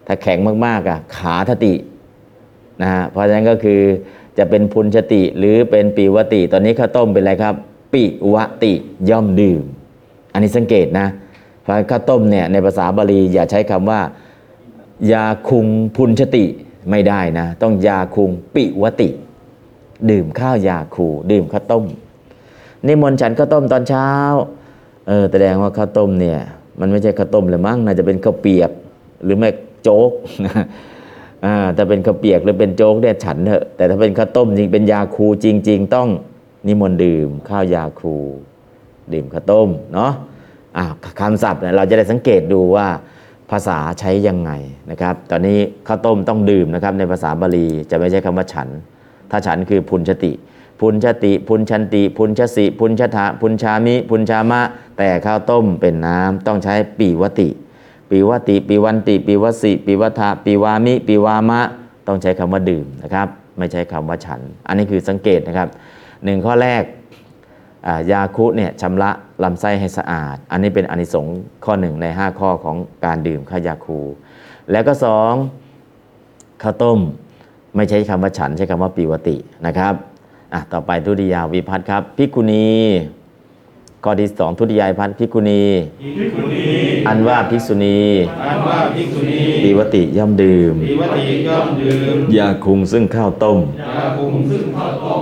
ถ้าแข็งมากๆอะขาทตินะฮะเพราะฉะนั้นก็คือจะเป็นพุนชติหรือเป็นปีวติ ตอนนี้ข้าวต้มเป็นอะไรครับ ปิวติย่อมดื่ม อันนี้สังเกตนะเพราะข้าวต้มเนี่ยในภาษาบาลีอย่าใช้คำว่า ยาคุงพุนชติ ไม่ได้นะ ต้องยาคุงปิวติ ดื่มข้าวยาคู ดื่มข้าวต้มนิมนต์ฉันข้าวต้มตอนเช้าเออแสดงว่าข้าวต้มเนี่ย มันไม่ใช่ข้าวต้มเลยมั้งน่าจะเป็นข้าวเปียก หรือไม่โจ๊กอ่าถ้าเป็นข้าวเปียกหรือเป็นโจ๊กเนี่ยฉันเถอะแต่ถ้าเป็นข้าวต้มจริงเป็นยาคูจริง ๆ ต้องนิมนต์ดื่มข้าวยาคู ดื่มข้าวต้มเนาะอ่าคำศัพท์เนี่ยเราจะได้สังเกตดูว่า ภาษาใช้ยังไงนะครับ ตอนนี้ข้าวต้มต้องดื่มนะครับในภาษาบาลีจะไม่ใช่คำว่าฉัน ถ้าฉันคือพุนชติ พุนชติ พุนชันติ พุนชสิ พุนชทะพุนชามิ พุนชามะ แต่ข้าวต้มเป็นน้ำต้องใช้ปีวติ ปีวติ ปีวันติ ปีวสิ ปีวัฏะปีวามิ ปีวามะ ต้องใช้คำว่าดื่มนะครับ ไม่ใช้คำว่าฉัน อันนี้คือสังเกตนะครับหนึ่งข้อแรกยาคุเนี่ยชำระ ลำไส้ให้สะอาด อันนี้เป็นอานิสงส์ข้อหนึ่งใน 5 ข้อของการดื่มข้าวยาคู แล้วก็สองข้าวต้มไม่ใช้คำว่าฉันใช้คำว่าปีวตินะครับอะต่อไปทุติยาวิพัฒน์ครับพิกขุณีข้อที่สองทุติยาวิพัฒน์พิกขุณีอิทิคุณี อันว่าภิกษุณีอันว่าภิกษุณีปีวติย่อมดื่มปีวติย่อมดื่มยาคุงซึ่งข้าวต้มยาคุมซึ่งข้าวต้ม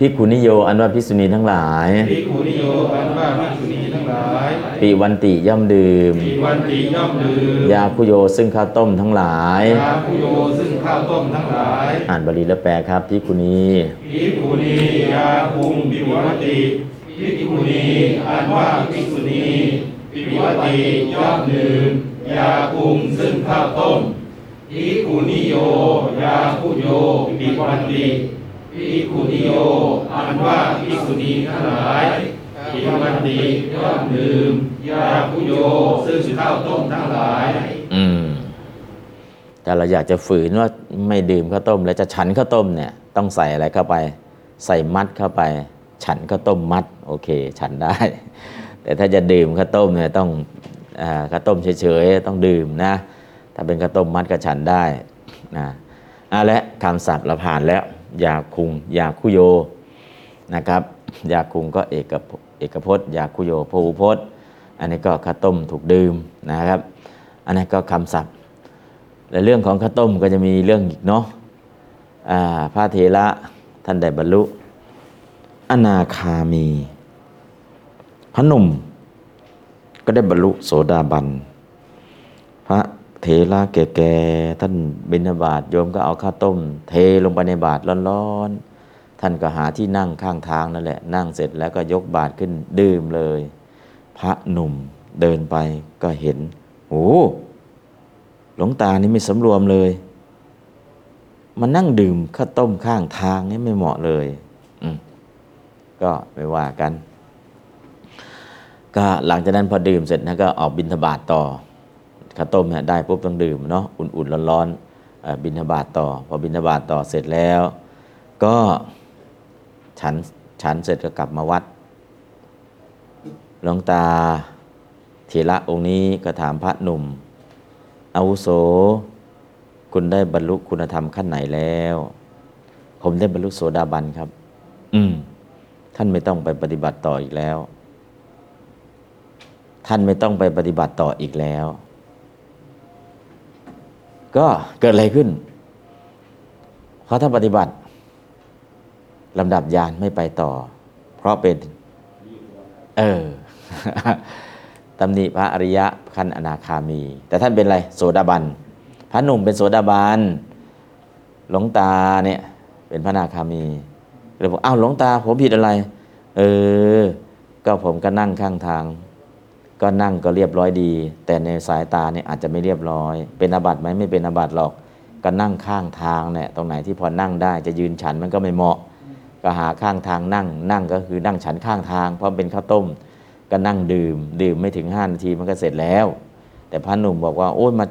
พิกขุนิโยอันว่าภิกษุณีทั้งหลายภิกขุนิโยอันว่าภิกษุณีทั้งหลายปีวันติย่อมดื่มปีวันติย่อมดื่มยาคุโยซึ่งข้าวต้มทั้งหลายยาคุโยซึ่งข้าวต้มทั้งหลาย อ่านบาลีแล้วแปลครับพิกขุณีภิกขุณียาคุมปิวติภิกขุณีอันว่าภิกษุณีปิวติย่อมดื่มยาคุมซึ่งข้าวต้มภิกขุนิโยยาคุโยปิวันติ ภิกขุนิโย อันว่าภิกษุณีทั้งหลายปิวันติย่อมดื่มยาคุโย ซึ่งข้าวต้มทั้งหลาย อืม แต่เราอยากจะฝืนว่าไม่ดื่มข้าวต้ม แล้วจะฉันข้าวต้มเนี่ย ต้องใส่อะไรเข้าไป ใส่มัดเข้าไป ฉันข้าวต้มมัด โอเค ฉันได้ แต่ถ้าจะดื่มข้าวต้มเนี่ยต้องข้าวต้มเฉยๆ ต้องดื่มนะ ถ้าเป็นข้าวต้มมัดก็ฉันได้นะอะและคำศัพท์เราผ่านแล้ว ยาคุงยาคุโยนะครับยาคุงก็เอกพเอกพจน์ยาคุโยโพหุพจน์ อันนี้ก็ข้าวต้มถูกดื่มนะครับ อันนั้ก็คำศัพท์ และเรื่องของข้าวต้มก็จะมีเรื่องอีกเนาะพระเถระท่านได้บรรลุอนาคามีพระหนุ่มก็ได้บรรลุโสดาบัน พระ เถระแก่ๆท่านบิณฑบาตโยมก็เอาข้าวต้ม เทลงไปในบาตรร้อนๆ ท่านก็หาที่นั่งข้างทางนั่นแหละ นั่งเสร็จแล้วก็ยกบาตรขึ้นดื่มเลย พระหนุ่มเดินไปก็เห็นโอ้หลวงตานี่ไม่สำรวมเลยมานั่งดื่มข้าวต้มข้างทางนี่ไม่เหมาะเลยก็ไม่ว่ากัน ก็หลังจากนั้นพอดื่มเสร็จนะก็ออกบินทบาทต่อ ข้าวต้มเนี่ยได้ปุ๊บต้องดื่มเนาะอุ่นๆร้อนๆเอ่อบินทบาทต่อ พอบินทบาทต่อเสร็จแล้ว ก็ฉันฉันเสร็จก็กลับมาวัดหลวงตาเถระองค์นี้ก็ถามพระหนุ่มอาวุโส คุณได้บรรลุคุณธรรมขั้นไหนแล้ว ผมได้บรรลุโสดาบันครับ อืม ท่านไม่ต้องไปปฏิบัติต่ออีกแล้ว ท่านไม่ต้องไปปฏิบัติต่ออีกแล้ว ก็เกิดอะไรขึ้นเพราะถ้าปฏิบัติลำดับยานไม่ไปต่อ เพราะเป็น เออตำหนิพระอริยะขั้นอนาคามี แต่ท่านเป็นอะไร โสดาบัน พระหนุ่มเป็นโสดาบัน หลวงตาเนี่ย เป็นพระอนาคามีเลยบอกอ้าวหลวงตาผมผิดอะไร เออ ก็ผมก็นั่งข้างทาง ก็นั่งก็เรียบร้อยดี แต่ในสายตาเนี่ยอาจจะไม่เรียบร้อย เป็นอาบัติไหมไม่เป็นอาบัติหรอก ก็นั่งข้างทางเนี่ยตรงไหนที่พอนั่งได้จะยืนฉันมันก็ไม่เหมาะ ก็หาข้างทางนั่งนั่งก็คือนั่งฉันข้างทาง เพราะเป็นข้าวต้ม ก็นั่งดื่ม ดื่มไม่ถึง 5 นาทีมันก็เสร็จแล้ว แต่พระหนุ่มบอกว่าโอ้ยมา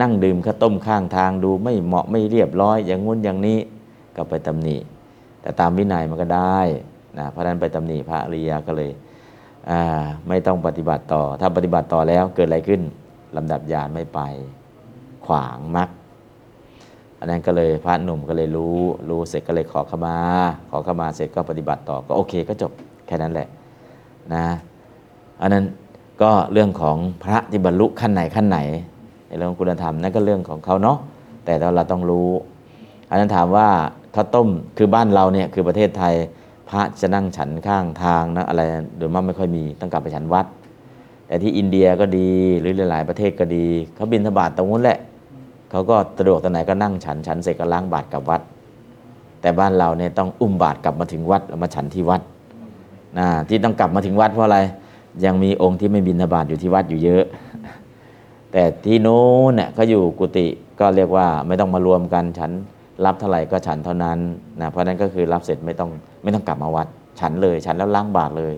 นั่งดื่มข้าวต้มข้างทางดูไม่เหมาะไม่เรียบร้อย อย่างงุ้นอย่างนี้ก็ไปตำหนิแต่ตามวินัยมันก็ได้นะเพราะนั้นไปตำหนิพระอริยาก็เลย ไม่ต้องปฏิบัติต่อ ถ้าปฏิบัติต่อแล้วเกิดอะไรขึ้นลำดับญาณไม่ไปขวางมักอันนั้นก็เลยพระหนุ่มก็เลยรู้ รู้เสร็จก็เลยขอขมา ขอขมาเสร็จก็ปฏิบัติต่อก็โอเคก็จบแค่นั้นแหละนะอันนั้นก็เรื่องของพระที่บรรลุขั้นไหนขั้นไหนในเรื่องคุณธรรมนั่นก็เรื่องของเขาเนาะแต่เราต้องรู้ อันนั้นถามว่าข้าวต้มคือบ้านเราเนี่ยคือประเทศไทย พระจะนั่งฉันข้างทางนะอะไรโดยมากไม่ค่อยมีต้องกลับไปฉันวัด แต่ที่อินเดียก็ดีหรือหลาย ๆ ประเทศก็ดีเขาบินทบาทตรงนู้นแหละเขาก็สะดวกตรงไหนก็นั่งฉันฉันเสร็จก็ล้างบาตรกลับวัด แต่บ้านเราเนี่ยต้องอุ้มบาตรกลับมาถึงวัดแล้วมาฉันที่วัดนะที่ต้องกลับมาถึงวัดเพราะอะไรยังมีองค์ที่ไม่บินทบาทอยู่ที่วัดอยู่เยอะ แต่ที่โน้นเนี่ยเขาอยู่กุฏิก็เรียกว่าไม่ต้องมารวมกันฉัน รับเท่าไหร่ก็ฉันเท่านั้นนะเพราะนั้นก็คือรับเสร็จไม่ต้องไม่ต้องกลับมาวัด ฉันเลย ฉันแล้วล้างบาตรเลย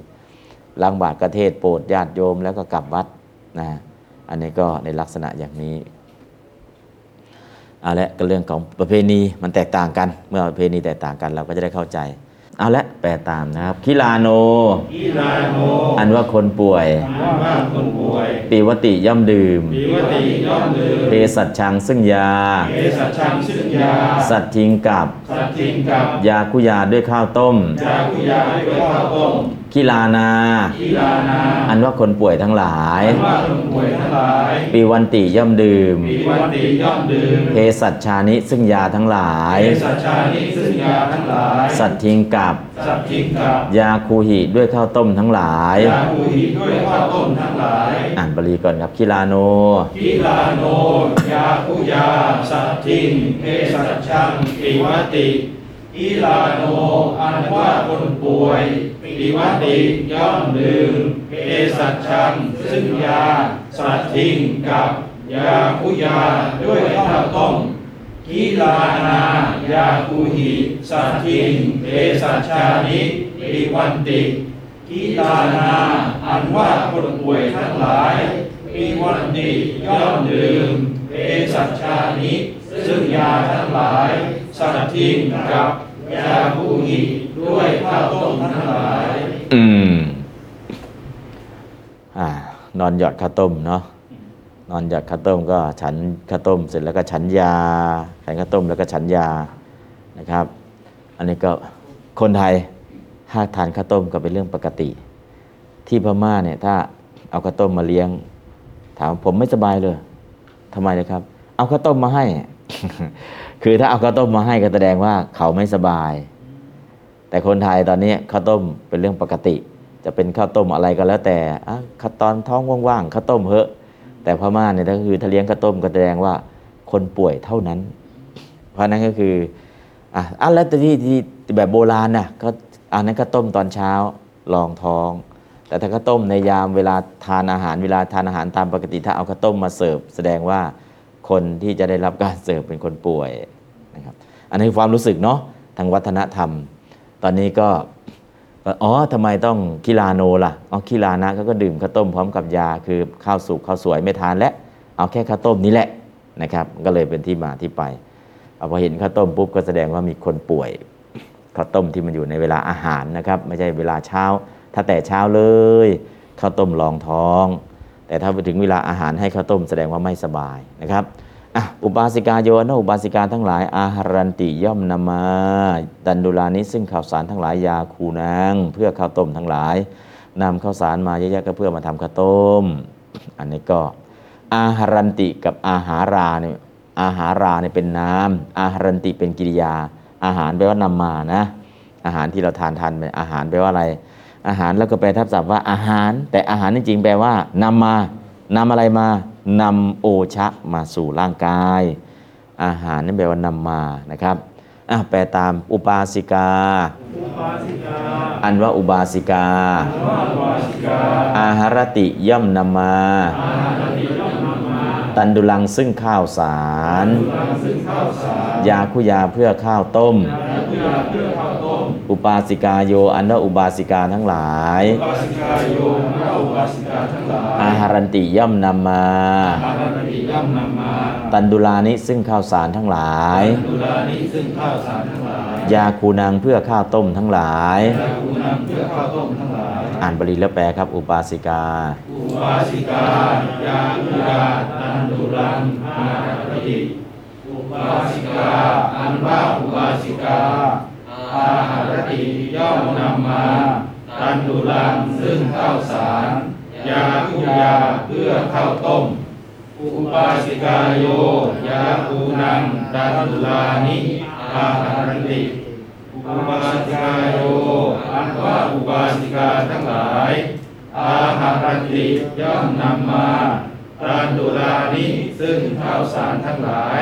ล้างบาตรกระเทศโปรดญาติโยมแล้วก็กลับวัดนะอันนี้ก็ในลักษณะอย่างนี้เอาละก็เรื่องของประเพณีมันแตกต่างกัน เมื่อประเพณีแตกต่างกันเราก็จะได้เข้าใจ เอาละแปลตามนะครับคิลาโนอีลาโนอันว่าคนป่วย อันว่าคนป่วยปีวติย่อมดื่ม ปีวติย่อมลืมเภสัชชังซึ่งยาเอสัชชังซึ่งยา สัตว์ทิ้งกับ สัตทิงกับ ยาคุยาด้วยข้าวต้ม ยาคุยาด้วยข้าวต้ม คิลานาอีลานา อันว่าคนป่วยทั้งหลายอันว่าคนป่วยทั้งหลายปีวันติย่อมดื่มปีวันติย่อมดื่ม เภสัชชานิซึ่งยาทั้งหลายเอสัชชานิซึ่งยาทั้งหลายสัตว์ทิ้งกับสัตทิงกับ ยาคูหิด้วยข้าวต้มทั้งหลายยาคุหิด้วยข้าวต้มทั้งหลาย อ่านบาลีก่อนครับคิลาโนกิลาโน ยาคุยา สัตทิงเอสัชชังปีวติกิลาโน อันว่าคนป่วย ปีวติย่อมดื่มเอสัชชัง ซึ่งยา สัตทิงกับ ยาคุยาด้วยข้าวต้มกิลานายาคุหิสัตทิงเอสัชชานิปีวันติกิลานาอันว่าคนป่วยทั้งหลายปีวันติย่อมดื่มเอสัชชานิซึ่งยาทั้งหลาย สัตทิงกับ ยาภูหิ ด้วยข้าวต้มทั้งหลาย อืม อ่า นอนหยอดข้าวต้มเนาะ นอนหยอดข้าวต้มก็ฉันข้าวต้มเสร็จแล้วก็ฉันยา ฉันข้าวต้มแล้วก็ฉันยา นะครับ อันนี้ก็คนไทยถ้าทานข้าวต้มก็เป็นเรื่องปกติ ที่พม่าเนี่ย ถ้าเอาข้าวต้มมาเลี้ยง ถามผมไม่สบายเลยทำไมเลยครับ เอาข้าวต้มมาให้ คือถ้าเอาข้าวต้มมาให้ก็แสดงว่าเขาไม่สบาย แต่คนไทยตอนนี้ข้าวต้มเป็นเรื่องปกติ จะเป็นข้าวต้มอะไรก็แล้วแต่ข้าตอนท้องว่างๆข้าวต้มเหอะ แต่พม่าเนี่ยก็คือถ้าเลี้ยงข้าวต้มก็แสดงว่าคนป่วยเท่านั้น เพราะนั้นก็คืออะอะแล้วแต่ที่ที่แบบโบราณน่ะก็อันนั้นข้าวต้มตอนเช้ารองท้อง แต่ถ้าข้าวต้มในยามเวลาทานอาหารเวลาทานอาหารตามปกติถ้าเอาข้าวต้มมาเสิร์ฟแสดงว่าคนที่จะได้รับการเสิร์ฟเป็นคนป่วยนะครับ อันนี้ความรู้สึกเนาะทางวัฒนธรรม ตอนนี้ก็อ๋อทำไมต้องกีฬาโนล่ะอ๋อกีฬานะเขาก็ดื่มข้าวต้มพร้อมกับยาคือข้าวสุกข้าวสวยไม่ทานและเอาแค่ข้าวต้มนี้แหละนะครับ ก็เลยเป็นที่มาที่ไปเอาพอเห็นข้าวต้มปุ๊บก็แสดงว่ามีคนป่วยข้าวต้มที่มันอยู่ในเวลาอาหารนะครับ ไม่ใช่เวลาเช้า ถ้าแต่เช้าเลยข้าวต้มรองท้อง แต่ถ้าไปถึงเวลาอาหารให้ข้าวต้มแสดงว่าไม่สบายนะครับ อะอุบาสิกาโยนอุบาสิกาทั้งหลาย อาหารันติย่อมนำมาดันดุลานี้ซึ่งข่าวสารทั้งหลายยาคูนางเพื่อข้าวต้มทั้งหลายนำข้าวสารมาเยอะๆก็เพื่อมาทำข้าวต้ม อันนี้ก็ อาหารันติกับอาหาราเนี่ยอาหาราเนี่ยเป็นนามอาหารันติเป็นกิริยา อาหารแปลว่านำมานะ อาหารที่เราทานทานเป็นอาหารแปลว่าอะไร อาหารแล้วก็แปลทับศัพท์ว่าอาหาร แต่อาหารจริงๆแปลว่านำมานำอะไรมา นำโอชะมาสู่ร่างกาย อาหารนี่แปลว่านำมานะครับอะแปลตามอุบาสิกา อันว่าอุบาสิกา อาหารติย่อมนำมา ตันดุลังซึ่งข้าวสาร ยาคุยาเพื่อข้าวต้ม อุบาสิกาโยอันว่าอุบาสิกาทั้งหลายอาหารันติย่อมนำมา ตันดุลานิซึ่งข้าวสารทั้งหลาย ยาคูนางเพื่อข้าวต้มทั้งหลาย อ่านบาลีแล้วแปลครับ อุบาสิกา อุบาสิกา ยาคุยาตันดุรังอาหารติอุบาสิกา อันว่าอุบาสิกา อาหารติย่อมนำมา ตันดุรังซึ่งข้าวสาร ยาคุยาเพื่อข้าวต้ม อุบาสิกาโย ยาคูนังตันดุลานิอาหารติอุบาสิกาโยอันว่าอุบาสิกาทั้งหลาย อาหารติย่อมนำมาตานดุลานิซึ่งข้าวสารทั้งหลาย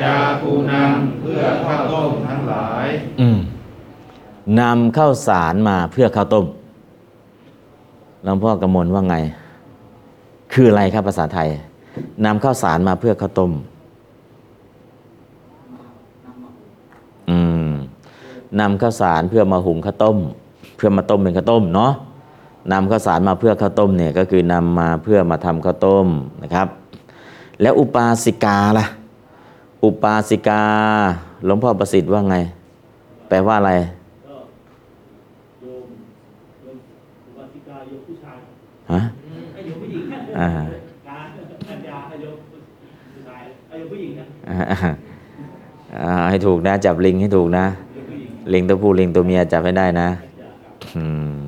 ยาคูนังเพื่อข้าวต้มทั้งหลาย อืม นำข้าวสารมาเพื่อข้าวต้มหลวงพ่อกำมลว่าไง คืออะไรครับภาษาไทยนำข้าวสารมาเพื่อข้าวต้มอืมนำข้าวสารเพื่อมาหุงข้าวต้ม เพื่อมาต้มเป็นข้าวต้มเนาะนำข้าวสารมาเพื่อข้าวต้มเนี่ยก็คือนำมาเพื่อมาทำข้าวต้มนะครับ แล้วอุปาสิกาล่ะ อุปาสิกาหลวงพ่อประสิทธิ์ว่าไง แปลว่าอะไร ก็โยมโยมอุบาสิกาโยมผู้ชาย ฮะอ้โยมผู้หญิงอ่าปัญญาอ้โยมผู้ชายไอ้โยมผู้หญิงนะอ่าให้ถูกนะ จับลิงให้ถูกนะลิงตัวผู้ลิงตัวเมียจับให้ได้นะอืม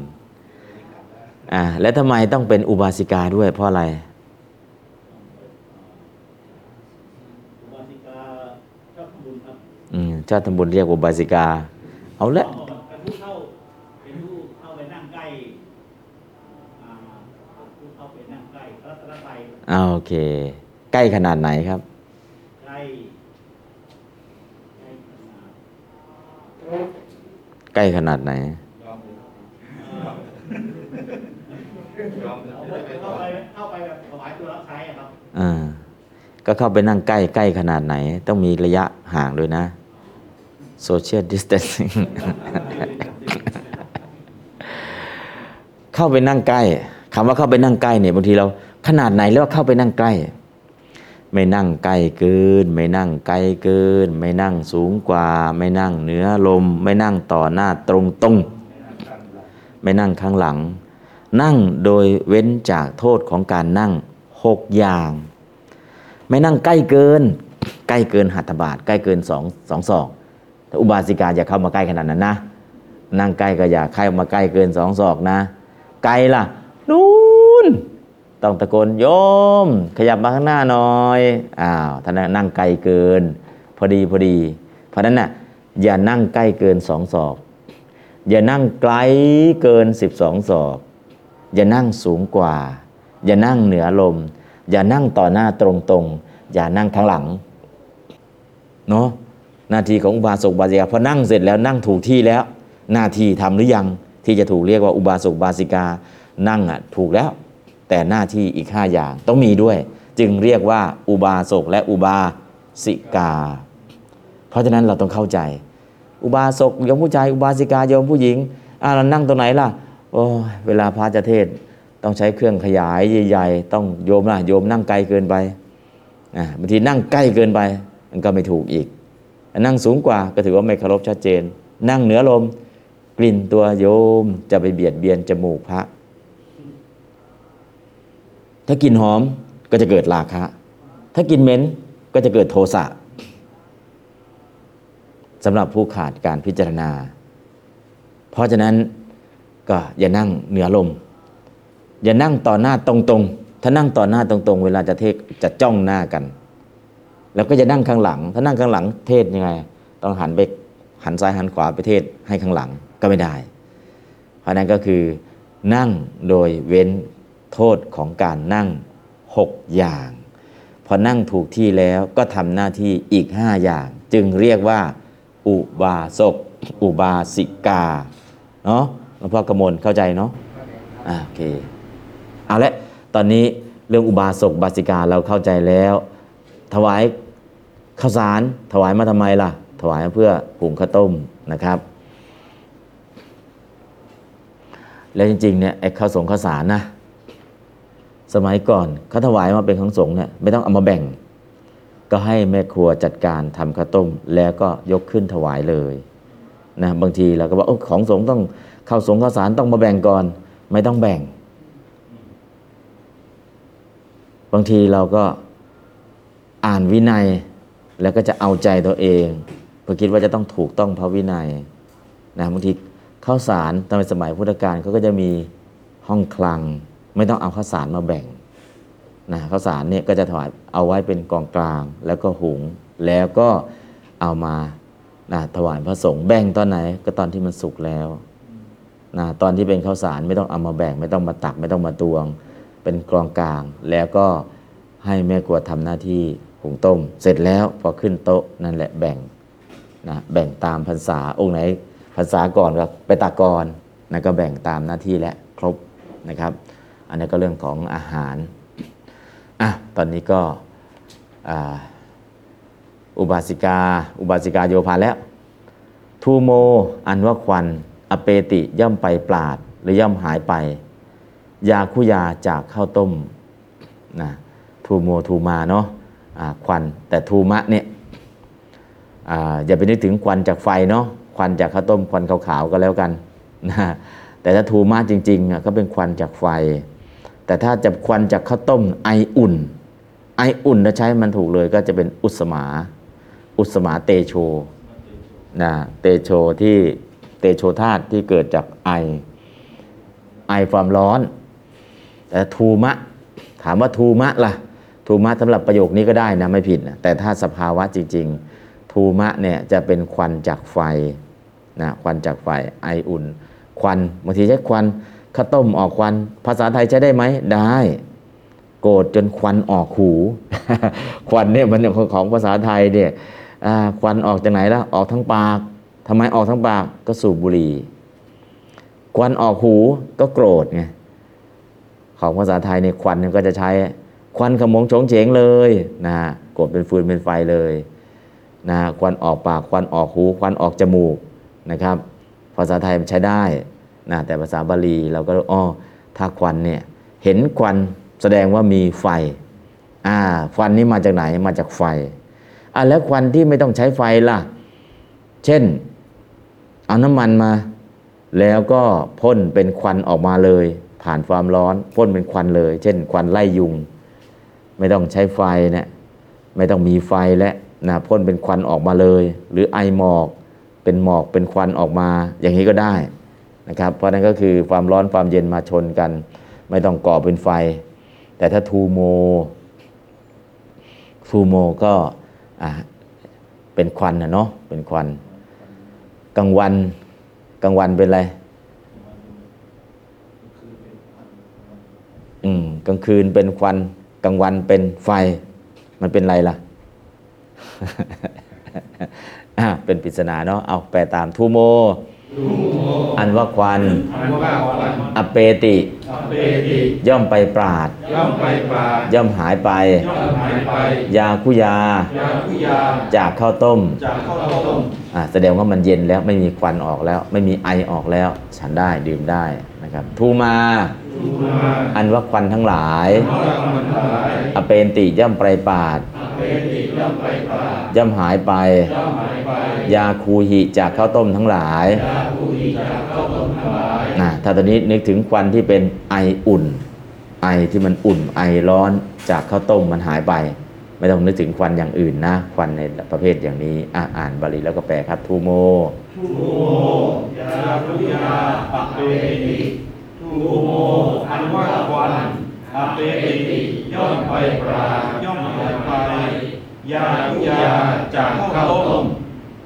อ่าแล้วทำไมต้องเป็นอุบาสิกาด้วย เพราะอะไรอุบาสิกาชอบทำบุญอืมชาติทำบุญเรียกอุบาสิกา เอาละ เป็นผู้เข้าเป็นผู้เข้าไปนั่งใกล้อ่าผู้เข้าไปนั่งใกล้พระรัตนตรัย เอาโอเค ใกล้ขนาดไหนครับ ใกล้ใกล้ขนาดใกล้ขนาดไหนเอาไปเข้าไปเข้าไปแบบถวายตัวรับใช้อะครับอ่า ก็เข้าไปนั่งใกล้ใกล้ขนาดไหน ต้องมีระยะห่างด้วยนะ social distancing เข้าไปนั่งใกล้คำว่าเข้าไปนั่งใกล้เนี่ยบางทีเรา ขนาดไหนแล้วเข้าไปนั่งใกล้ ไม่นั่งใกล้เกิน ไม่นั่งไกลเกิน ไม่นั่งสูงกว่า ไม่นั่งเหนือลม ไม่นั่งต่อหน้าตรงตรงไม่นั่งข้างหลัง นั่งโดยเว้นจากโทษของการนั่งหกอย่าง ไม่นั่งใกล้เกิน ใกล้เกินหัตถบาทใกล้เกินสองสองศอกแต่อุบาสิกาอย่าเข้ามาใกล้ขนาดนั้นนะ นั่งใกล้ก็อย่าเข้ามาใกล้เกินสองศอกนะ ไกลล่ะ ต้องตะโกนโยม ขยับมาข้างหน้าหน่อยอ้าวท่านนั่งไกลเกิน พอดีพอดี เพราะนั้นน่ะอย่านั่งใกล้เกินสองศอก อย่านั่งไกลเกิน12ศอก อย่านั่งสูงกว่า อย่านั่งเหนือลม อย่านั่งต่อหน้าตรงๆ อย่านั่งข้างหลังเนาะหน้าที่ของอุบาสกบาสิกาพอนั่งเสร็จแล้วนั่งถูกที่แล้ว หน้าที่ทำหรือยังที่จะถูกเรียกว่าอุบาสกบาสิกานั่งอะถูกแล้ว แต่หน้าที่อีกห้าอย่างต้องมีด้วย จึงเรียกว่าอุบาสกและอุบาสิกา เพราะฉะนั้นเราต้องเข้าใจ อุบาสกโยมผู้ชายอุบาสิกาโยมผู้หญิงอ่าเรานั่งตรงไหนล่ะโอ้เวลาพระจะเทศต้องใช้เครื่องขยายใหญ่ๆ ต้องโยมล่ะโยมนั่งไกลเกินไปบางทีนั่งใกล้เกินไป มันก็ไม่ถูกอีก นั่งสูงกว่าก็ถือว่าไม่เคารพชัดเจน นั่งเหนือลม กลิ่นตัวโยมจะไปเบียดเบียนจมูกพระ ถ้ากลิ่นหอมก็จะเกิดราคะ ถ้ากลิ่นเหม็นก็จะเกิดโทสะสำหรับผู้ขาดการพิจารณา เพราะฉะนั้นก็อย่านั่งเหนือลม อย่านั่งต่อหน้าตรงๆ ถ้านั่งต่อหน้าตรงๆ เวลาจะเทศจะจ้องหน้ากัน แล้วก็จะนั่งข้างหลัง ถ้านั่งข้างหลังเทศยังไง ต้องหันไปหันซ้ายหันขวาไปเทศให้ข้างหลังก็ไม่ได้ เพราะนั้นก็คือนั่งโดยเว้น โทษของการนั่งหกอย่าง พอนั่งถูกที่แล้วก็ทำหน้าที่อีกห้าอย่าง จึงเรียกว่า อุบาสก อุบาสิกา เนาะหลวงพ่อกมลเข้าใจเนาะอ่าโอเค เอาละ ตอนนี้เรื่องอุบาสกบาสิกาเราเข้าใจแล้ว ถวายข้าวสาร ถวายมาทำไมล่ะ ถวายเพื่อหุงข้าวต้มนะครับแล้วจริงๆเนี่ยไอ้ข้าวสงข้าวสารนะ สมัยก่อนเขาถวายมาเป็นของสงฆ์เนี่ยไม่ต้องเอามาแบ่ง ก็ให้แม่ครัวจัดการทำข้าวต้ม แล้วก็ยกขึ้นถวายเลยนะบางทีเราก็บอกอของสงฆ์ต้องข้าวสงฆ์ข้าวสารต้องมาแบ่งก่อน ไม่ต้องแบ่ง บางทีเราก็อ่านวินัยแล้วก็จะเอาใจตัวเองเพื่อคิดว่าจะต้องถูกต้องพระวินัยนะบางทีข้าวสารตอนสมัยพุทธกาลเขาก็จะมีห้องคลัง ไม่ต้องเอาข้าวสารมาแบ่งนะข้าวสารเนี่ยก็จะถวายเอาไว้เป็นกองกลางแล้วก็หุง แล้วก็เอามานะถวายพระสงฆ์แบ่งตอนไหนก็ตอนที่มันสุกแล้วนะตอนที่เป็นข้าวสารไม่ต้องเอามาแบ่ง ไม่ต้องมาตักไม่ต้องมาตวง เป็นกองกลาง แล้วก็ให้แม่ครัวทำหน้าที่หุงต้ม เสร็จแล้วพอขึ้นโต๊ะนั่นแหละแบ่งนะแบ่งตามพรรษาองค์ไหนพรรษาก่อนก็ไปตักก่อนนะก็แบ่งตามหน้าที่และครบนะครับ อันนี้ก็เรื่องของอาหารอะตอนนี้ก็อ,อุบาสิกา อุบาสิกาโยพานแล้วทูโม อันว่าควัน อเปติย่อมไปปราด หรือย่อมหายไป ยาคุยาจากข้าวต้มนะทูโมทูมาเนาะควันแต่ทูมะเนี่ยอ่าอย่าไปนึกถึงควันจากไฟเนาะควันจากข้าวต้มควันขาวๆก็แล้วกันนะแต่ถ้าทูมะจริงๆอะก็เป็นควันจากไฟ แต่ถ้าจะควันจากข้าวต้มไออุ่น ไออุ่นถ้าใช้มันถูกเลยก็จะเป็นอุสมา อุสมาเตโชนะเตโชที่เตโชธาตุที่เกิดจากไอ ไอความร้อน แต่ทูมะ ถามว่าทูมะล่ะ ทูมะสำหรับประโยคนี้ก็ได้นะ ไม่ผิดนะแต่ถ้าสภาวะจริง ๆ ทูมะเนี่ยจะเป็นควันจากไฟนะควันจากไฟไออุ่น ควันบางทีใช้ควัน ข้าต้มออกควัน ภาษาไทยใช้ได้ไหมได้ โกรธจนควันออกหู ควันเนี่ยมันของของภาษาไทยเนี่ยควันออกจากไหนล่ะออกทั้งปากทำไมออกทั้งปากก็สูบบุหรี่ควันออกหูก็โกรธไงของภาษาไทยเนี่ยควันก็จะใช้ควันขมงโฉงเฉงเลยนะโกรธเป็นฟืนเป็นไฟเลยนะฮะควันออกปากควันออกหูควันออกจมูกนะครับ ภาษาไทยมันใช้ได้ นะแต่ภาษาบาลีเราก็อ๋อถ้าควันเนี่ยเห็นควันแสดงว่ามีไฟอ่าควันนี้มาจากไหนมาจากไฟอะแล้วควันที่ไม่ต้องใช้ไฟล่ะ เช่น เอาน้ำมันมา แล้วก็พ่นเป็นควันออกมาเลย ผ่านความร้อนพ่นเป็นควันเลย เช่น ควันไล่ยุง ไม่ต้องใช้ไฟเนี่ยไม่ต้องมีไฟและนะพ่นเป็นควันออกมาเลย หรือไอหมอก เป็นหมอกเป็นควันออกมา อย่างนี้ก็ได้ นะครับ เพราะนั้นก็คือความร้อนความเย็นมาชนกัน ไม่ต้องก่อเป็นไฟ แต่ถ้าทูโมทูโมก็เป็นควันนะเนาะเป็นควันกลางวันกลางวันเป็นอะไรอืมกลางคืนเป็นควันกลางวันเป็นไฟ มันเป็นอะไรล่ะอะเป็นปริศนาเนาะเอาแปลตามทูโม อันว่าควันอันว่าควัน อเปติอเปติย่อมไปปราดย่อมไปปราด ย่อมหายไปย่อมหายไปยาคุยายาคุยา จากข้าวต้มจากข้าวต้มอะแสดงว่ามันเย็นแล้วไม่มีควันออกแล้ว ไม่มีไอออกแล้ว ฉันได้ดื่มได้นะครับทูมาทูมา อันว่าควันทั้งหลาย อเปนติย่อมไปปาดย่อมไปาดย่อมหายไป ยาคูหิจากข้าวต้มทั้งหลายนะถ้าตอนนี้นึกถึงควันที่เป็นไออุ่น ไอที่มันอุ่นไอร้อนจากข้าวต้มมันหายไป ไม่ต้องนึกถึงควันอย่างอื่นนะ ควันในประเภทอย่างนี้อ่านบาลีแล้วก็แปลครับทูโมทูโมยาคุยาอเปติ ทูโมอันว่าควันอเปติย่อมไปปราย่อมหายไปยาคุยาจากข้าวต้ม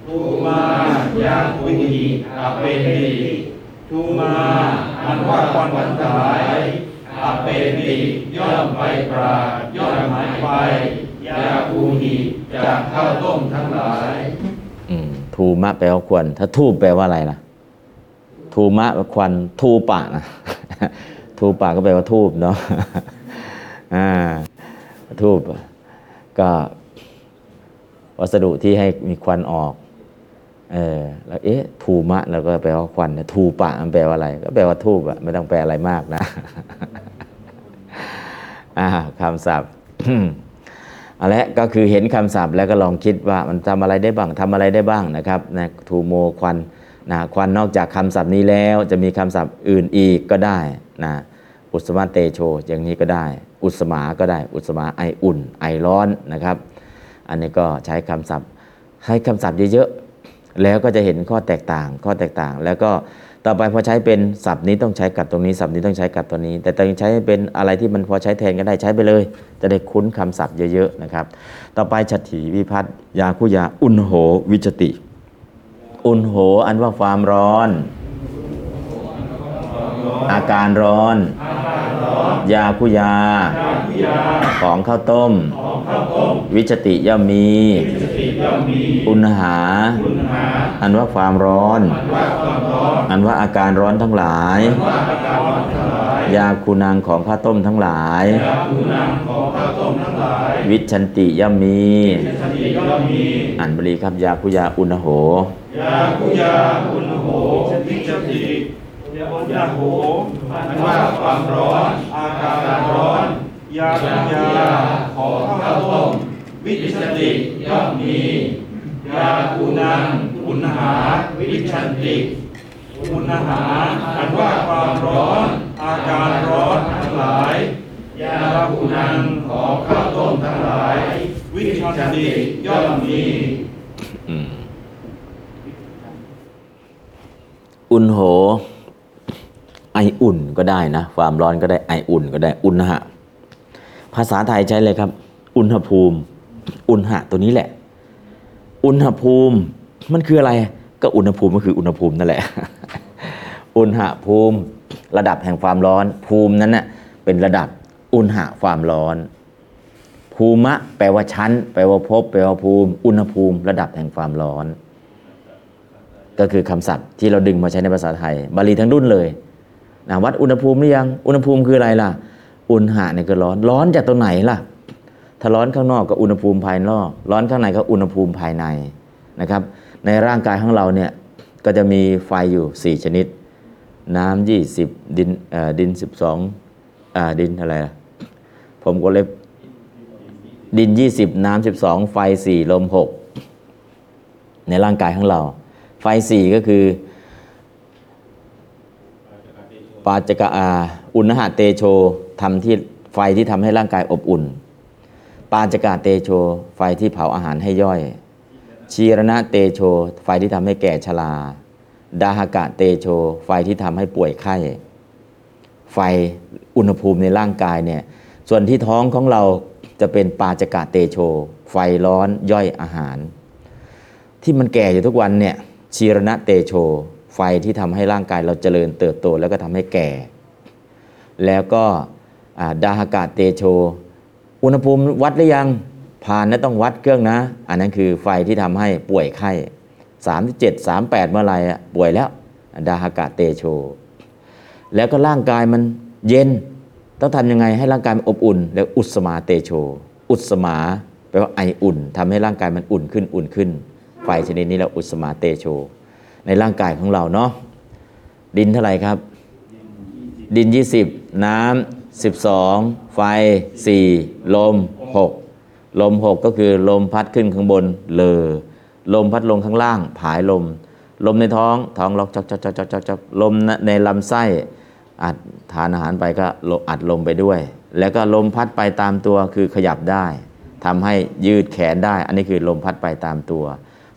ทูมายาคุยอเปติทูมาอันว่าควันทั้งหลายอเปติย่อมไปปราย่อมหายไปยาคูหิจากข้าวต้มทั้งหลายทูมะแปลว่าควันถ้าทูบแปลว่าอะไรล่ะ ทูมะควันทูปะนะ ทูปะก็แปลว่าทูบเนาะอ่าทูบก็วัสดุที่ให้มีควันออก เออ แล้วเอ๊ะทูมะเราก็แปลว่าควันทูปะมันแปลว่าอะไร ก็แปลว่าทูบอะไม่ต้องแปลอะไรมากนะอ่าคำศัพท์เอาละก็คือเห็นคำศัพท์แล้วก็ลองคิดว่ามันทำอะไรได้บ้างทำอะไรได้บ้างนะครับนะทูโมควัน นะควันนอกจากคำศัพท์นี้แล้วจะมีคำศัพท์อื่นอีกก็ได้นะอุสมาเตโช อย่างนี้ก็ได้ อุสมาก็ได้ อุสมาไออุ่น ไอร้อนนะครับ อันนี้ก็ใช้คำศัพท์ให้คำศัพท์เยอะๆแล้วก็จะเห็นข้อแตกต่าง ข้อแตกต่าง แล้วก็ต่อไปพอใช้เป็นศัพท์นี้ต้องใช้กับตรงนี้ศัพท์นี้ต้องใช้กับตัวนี้ แต่ตอนใช้เป็นอะไรที่มันพอใช้แทนก็ได้ใช้ไปเลย จะได้คุ้นคำศัพท์เยอะๆนะครับ ต่อไปฉัตถีวิพัฒน์ยาคุยาอุณโหวิจติ อุณโหอันว่าความร้อน อาการร้อน ยาคุยา ของข้าวต้ม วิจติย่อมมี อุณหา อันว่าความร้อน อันว่าอาการร้อนทั้งหลาย ยาคูนังของข้าวต้มทั้งหลายวิชันติย่อมมีอ่านบาลีครับยาคุยาอุณโห ยาคุยาอุณโหวิจติยาโหอันว่าความร้อน อาการร้อน ยาคุยาของข้าวต้มวิจติย่อมมียาคูนังอุณหาวิชันติอุณหาอันว่าความร้อน อาการร้อนทั้งหลาย ยาคูนังของข้าวต้มทั้งหลาย วิชันติย่อมมีอืม อุณโห ไออุ่นก็ได้นะ ความร้อนก็ได้ไออุ่นก็ได้อุณหะ ภาษาไทยใช้เลยครับ อุณหภูมิ อุณหะตัวนี้แหละ อุณหภูมิมันคืออะไร ก็อุณหภูมิก็คืออุณหภูมินั่นแหละ อุณหภูมิระดับแห่งความร้อน ภูมินั้นน่ะเป็นระดับอุณหะความร้อน ภูมะ แปลว่าชั้น แปลว่าภพแปลว่าภูมิ อุณหภูมิ ระดับแห่งความร้อน ก็คือคำศัพท์ที่เราดึงมาใช้ในภาษาไทย บาลีทั้งรุ่นเลยนะวัดอุณหภูมิหรือยังอุณหภูมิคืออะไรล่ะ อุณหะเนี่ยก็ร้อนร้อนจากตรงไหนล่ะ ถ้าร้อนข้างนอกก็อุณหภูมิภายนอก ร้อนข้างในก็อุณหภูมิภายในนะครับ ในร่างกายของเราเนี่ยก็จะมีไฟอยู่ 4 ชนิด น้ำยี่สิบดินเอ่อดินสิบสองอ่าดินอะไรล่ะผมก็เลยดิน 20 น้ำ12 ไฟ 4 ลม 6 ในร่างกายของเรา ไฟ4ก็คือ ปาจกะอา อุณหะเตโชทำที่ไฟที่ทำให้ร่างกายอบอุ่น ปาจกะเตโช ไฟที่เผาอาหารให้ย่อย ชีรณะเตโช ไฟที่ทำให้แก่ชรา ดาหกะเตโช ไฟที่ทำให้ป่วยไข้ ไฟอุณหภูมิในร่างกายเนี่ย ส่วนที่ท้องของเราจะเป็นปาจกะเตโช ไฟร้อนย่อยอาหาร ที่มันแก่อยู่ทุกวันเนี่ย ชีรณะเตโช ไฟที่ทำให้ร่างกายเราเจริญเติบโตแล้วก็ทำให้แก่ แล้วก็อ่าดาหกะเตโช อุณหภูมิวัดหรือยังผ่านนะต้องวัดเครื่องนะ อันนั้นคือไฟที่ทำให้ป่วยไข้37 38 เมื่อไหรอะป่วยแล้วดาหกะเตโช แล้วก็ร่างกายมันเย็น ต้องทำยังไงให้ร่างกายมันอบอุ่น แล้วอุสมาเตโช อุสมาแปลว่าไออุ่นทำให้ร่างกายมันอุ่นขึ้นอุ่นขึ้น ไฟชนิดนี้เราอุสมาเตโช ในร่างกายของเราเนาะดินเท่าไหร่ครับ ดิน 20 น้ำ12 ไฟ 4 ลม 6 ลม 6 ก็คือลมพัดขึ้นข้างบนเลอลมพัดลงข้างล่าง ผายลม ลมในท้องท้องล็อกจอกจอกจอกจอกจอกลมในลำไส้อัดทานอาหารไปก็อัดลมไปด้วย แล้วก็ลมพัดไปตามตัวคือขยับได้ทำให้ยืดแขนได้ อันนี้คือลมพัดไปตามตัว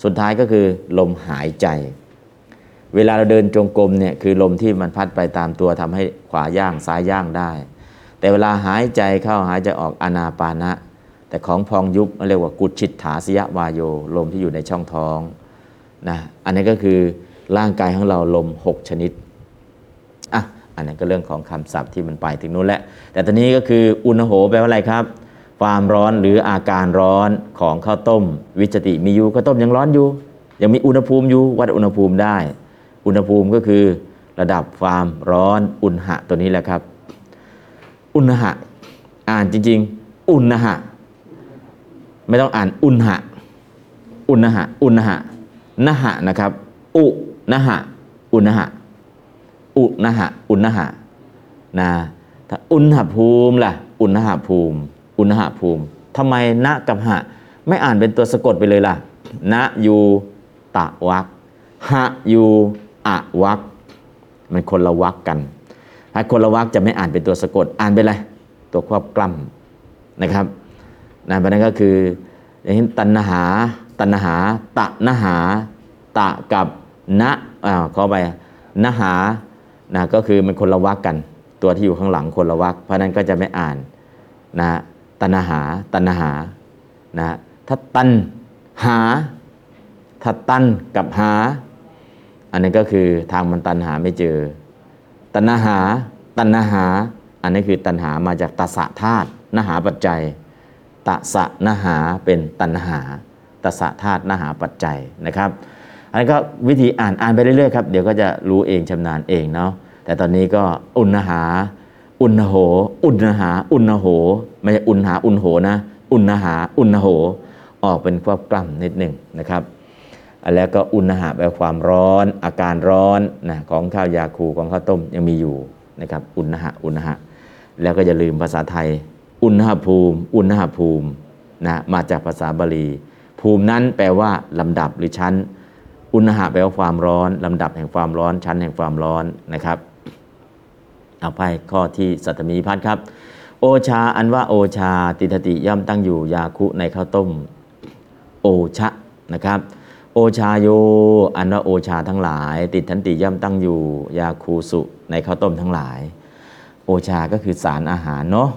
สุดท้ายก็คือลมหายใจ เวลาเราเดินจงกรมเนี่ยคือลมที่มันพัดไปตามตัวทำให้ขวาย่างซ้ายย่างได้ แต่เวลาหายใจเข้าหายใจออกอนาปานะ แต่ของพองยุบเรียกว่ากุชิตถาสยวายโย ลมที่อยู่ในช่องท้องนะอันนี้ก็คือร่างกายของเราลม 6 ชนิดอะอันนี้นก็เรื่องของคำศัพท์ที่มันไปถึงนู้นแหละแต่ตอนนี้ก็คืออุณหโหแปลว่าอะไรครับ ความร้อนหรืออาการร้อนของข้าวต้ม วิจติมีอยู่ข้าวต้มยังร้อนอยู่ ยังมีอุณหภูมิอยู่วัดอุณหภูมิได้ อุณหภูมิก็คือระดับความร้อนอุณหะตัวนี้แหละครับ อุณหะอ่านจริง ๆ อุณหะ ไม่ต้องอ่านอุณหะ อุณหะ อุณหะนหะนะครับ อุนหะ อุณหะ อุนหะ อุณหะนะอุณหภูมิล่ะ อุณหภูมิ อุณหภูมิทำไมนะกับหะ ไม่อ่านเป็นตัวสะกดไปเลยล่ะ นะยูตะวักหะยูอะวักมันคนละวักกัน ถ้าคนละวักจะไม่อ่านเป็นตัวสะกด อ่านเป็นอะไร ตัวควบกล้ำนะครับนะเพราะนั้นก็คืออย่างเช่นตัณหา ตัณหา ตะนหา ตะกับนะอ่าขอไปนหานะก็คือมันคนละวักกัน ตัวที่อยู่ข้างหลังคนละวักเพราะนั้นก็จะไม่อ่านนะ ตัณหา ตัณหานะถ้าตันหา ถ้าตันกับหา อันนี้ก็คือทางมันตันหาไม่เจอ ตัณหา ตัณหา อันนี้คือตัณหามาจากตสะธาตุนหาปัจจัยตสะนหาเป็นตัณหาตสะธาตุนหาปัจจัยนะครับอันนี้ก็วิธีอ่านอ่านไปเรื่อยๆครับเดี๋ยวก็จะรู้เองชำนาญเองเนาะแต่ตอนนี้ก็อุณหา อุณโห อุณหา อุณโห ไม่ใช่อุณหาอุณโหนะ อุณหาอุณโห ออกเป็นควบกล้ำนิดหนึ่งนะครับ แล้วก็อุณหะแปลความร้อน อาการร้อนนะของข้าวยาคูของข้าวต้มยังมีอยู่นะครับ อุณหะอุณหะ แล้วก็อย่าลืมภาษาไทย อุณหภูมิ อุณหภูมินะมาจากภาษาบาลี ภูมินั้นแปลว่าลำดับหรือชั้น อุณหะแปลว่าความร้อนลำดับแห่งความร้อนชั้นแห่งความร้อนนะครับเอาไปข้อที่สัตมีพัฒน์ครับ โอชาอันว่าโอชาติทติย่อมตั้งอยู่ยาคุในข้าวต้ม โอชะนะครับ โอชาโย อันว่าโอชาทั้งหลาย ติดทันติย่อมตั้งอยู่ยาคูสุในข้าวต้มทั้งหลาย โอชาก็คือสารอาหารเนาะ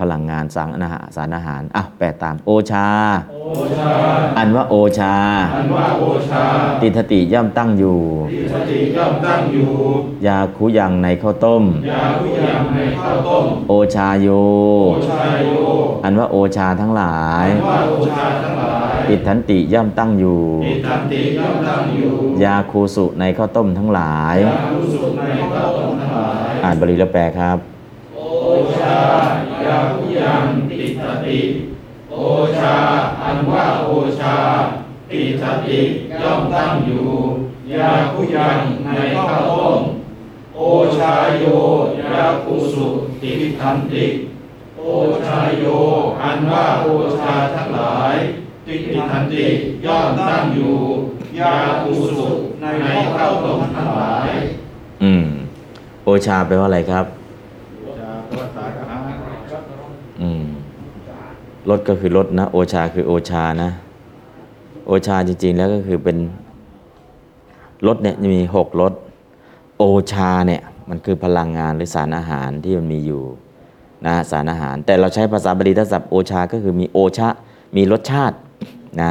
พลังงานสารอาหารสารอาหารอะแปลตามโอชาโอชาอันว่าโอชาอันว่าโอชา ติทติย่อมตั้งอยู่ที่สติย่อมตั้งอยู่ยาคุยังในข้าวต้มยาทุกอย่างในข้าวต้มโอชาโยโอชาโย อันว่าโอชาทั้งหลายอันว่าโอชาทั้งหลายติทันติย่อมตั้งอยู่อิทันติย่อมตั้งอยู่ ยาคูสุในข้าวต้มทั้งหลายยารู้สุขในข้าวต้มทั้งหลายอ่านบาลีแล้วแปลครับโอ ชายาทุย่างติสติ โอชา อันว่าโอชา ติสติย่อมตั้งอยู่ยาคุยังในข้าวต้มโอชาโยยาคุสุติทันติโอชาโย อันว่าโอชาทั้งหลาย ติทันติย่อมตั้งอยู่ยาคุสุในข้าวต้มทั้งหลาย อืม โอชาแปลว่าอะไรครับ อืม รถก็คือรถนะ โอชาคือโอชานะ โอชาจริง ๆ แล้วก็คือเป็นรสเนี่ยมีหกรสโอชาเนี่ยมันคือพลังงานหรือสารอาหารที่มันมีอยู่นะสารอาหาร แต่เราใช้ภาษาบาลีทัศัพท์โอชาก็คือมีโอชะมีรสชาตินะ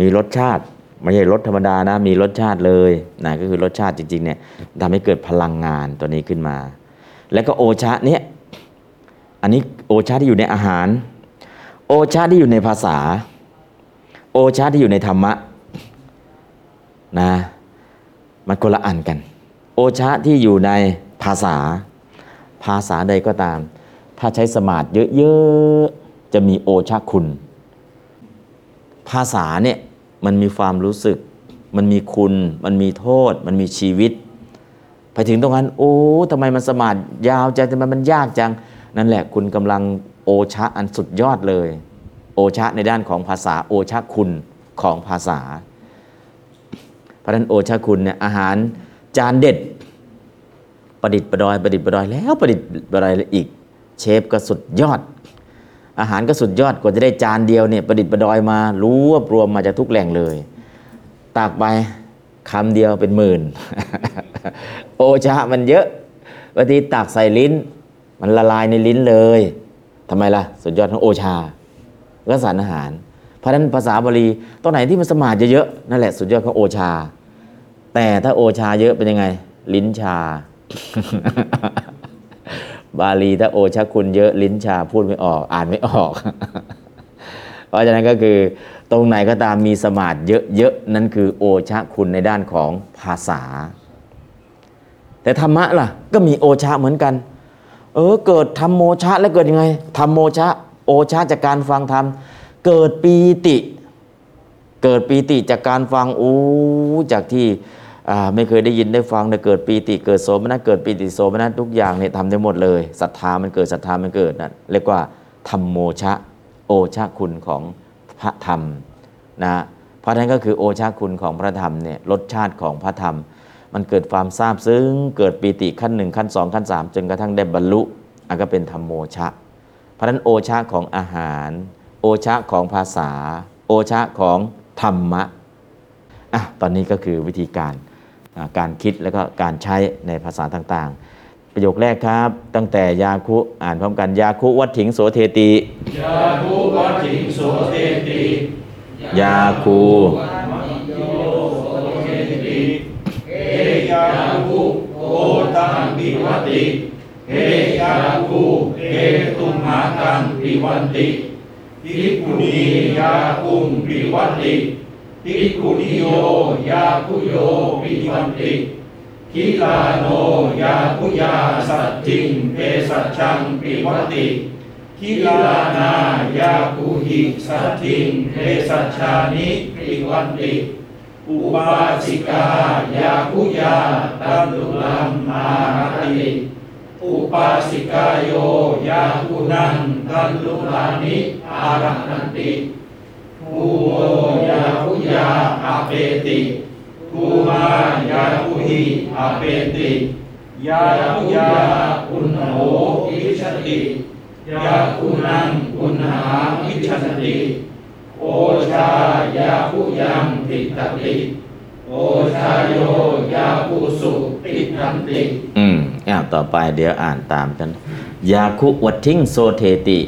มีรสชาติไม่ใช่รสธรรมดานะมีรสชาติเลยนะก็คือรสชาติจริงๆเนี่ยทำให้เกิดพลังงานตัวนี้ขึ้นมา แล้วก็โอชะเนี่ยอันนี้โอชาที่อยู่ในอาหาร โอชาที่อยู่ในภาษา โอชาที่อยู่ในธรรมะนะมันคนละอันกัน โอชาที่อยู่ในภาษา ภาษาใดก็ตาม ถ้าใช้สมาธิเยอะๆจะมีโอชาคุณ ภาษาเนี่ยมันมีความรู้สึก มันมีคุณ มันมีโทษ มันมีชีวิต ไปถึงตรงนั้น โอ้ทำไมมันสมาธิยาวจังทำไมมันยากจัง นั่นแหละคุณกำลัง โอชะอันสุดยอดเลย โอชะในด้านของภาษาโอชะคุณของภาษา เพราะฉะนั้นโอชะคุณเนี่ยอาหารจานเด็ด ประดิษฐ์ประดอยประดิษฐ์ประดอยแล้วประดิษฐ์ประดอยอีก เชฟก็สุดยอด อาหารก็สุดยอดกว่าจะได้จานเดียวเนี่ยประดิษฐ์ประดอยมารู้ว่ารวมมาจากทุกแหล่งเลยตากไปคำเดียวเป็นหมื่น โอชะมันเยอะบางทีตักใส่ลิ้น มันละลายในลิ้นเลย ทำไมล่ะ สุดยอดของโอชาก็สารอาหาร เพราะฉะนั้นภาษาบาลีตรงไหนที่มันสมาธิเยอะๆนั่นแหละสุดยอดของโอชา แต่ถ้าโอชาเยอะเป็นยังไง ลิ้นชา บาลีถ้าโอชาคุณเยอะลิ้นชาพูดไม่ออก อ่านไม่ออก เพราะฉะนั้นก็คือตรงไหนก็ตามมีสมาธิเยอะๆนั่นคือโอชาคุณในด้านของภาษา แต่ธรรมะล่ะ ก็มีโอชาเหมือนกัน เออเกิดธรรมโมชะแล้วเกิดยังไงธรรมโมชะ โอชะจากการฟังธรรมเกิดปีติ เกิดปีติจากการฟังโอ้จากที่ไม่เคยได้ยินได้ฟังแต่เกิดปีติ เกิดโสมนัสเกิดปีติโสมนัสทุกอย่างเนี่ยทำได้หมดเลยศรัทธามันเกิดศรัทธามันเกิดนั่นเรียกว่าธรรมโมชะ โอชะคุณของพระธรรมนะเพราะฉะนั้นก็คือโอชะคุณของพระธรรมเนี่ยรสชาติของพระธรรม มันเกิดความซาบซึ้ง เกิดปีติขั้นหนึ่งขั้นสองขั้นสามจนกระทั่งได้บรรลุอันก็เป็นธรรมโมชะ เพราะฉะนั้นโอชะของอาหาร โอชะของภาษา โอชะของธรรมะอะตอนนี้ก็คือวิธีการอ่าการคิดแล้วก็การใช้ในภาษาต่างๆ ประโยคแรกครับ ตั้งแต่ยาคุอ่านพร้อมกันยาคุวัตถิงโสเทติยาภูวัติโสเทติยาคู ยาภูโอตังปิวัติเฮยาภูเฮตุมหากังปิวันติภิกขุนียาคุงปิวัติภิกขุนิโยยาคุโยปิวันติคิลาโนยาคุยาสัตถิงเภสัชชังปิวัติคิลานายาภูหิสัตถิงเทสัชชานิปิวันติ อุปาสิกายาคุยาตันตุลัมมาหติอุปาสิกายโยยาคุนังตันตุลานิอารันันติภูโมยาคุยาอาเปติภูมายาคุหิอาเปติยาคุยาอุณโหอิชติยาคุณังคุณหาวิชติ ชายาคุยังติตติโอชายโยยาคุสุติทันติอืมอ่าต่อไปเดี๋ยวอ่านตามกัน ยาคุวัตถิงโสเทติ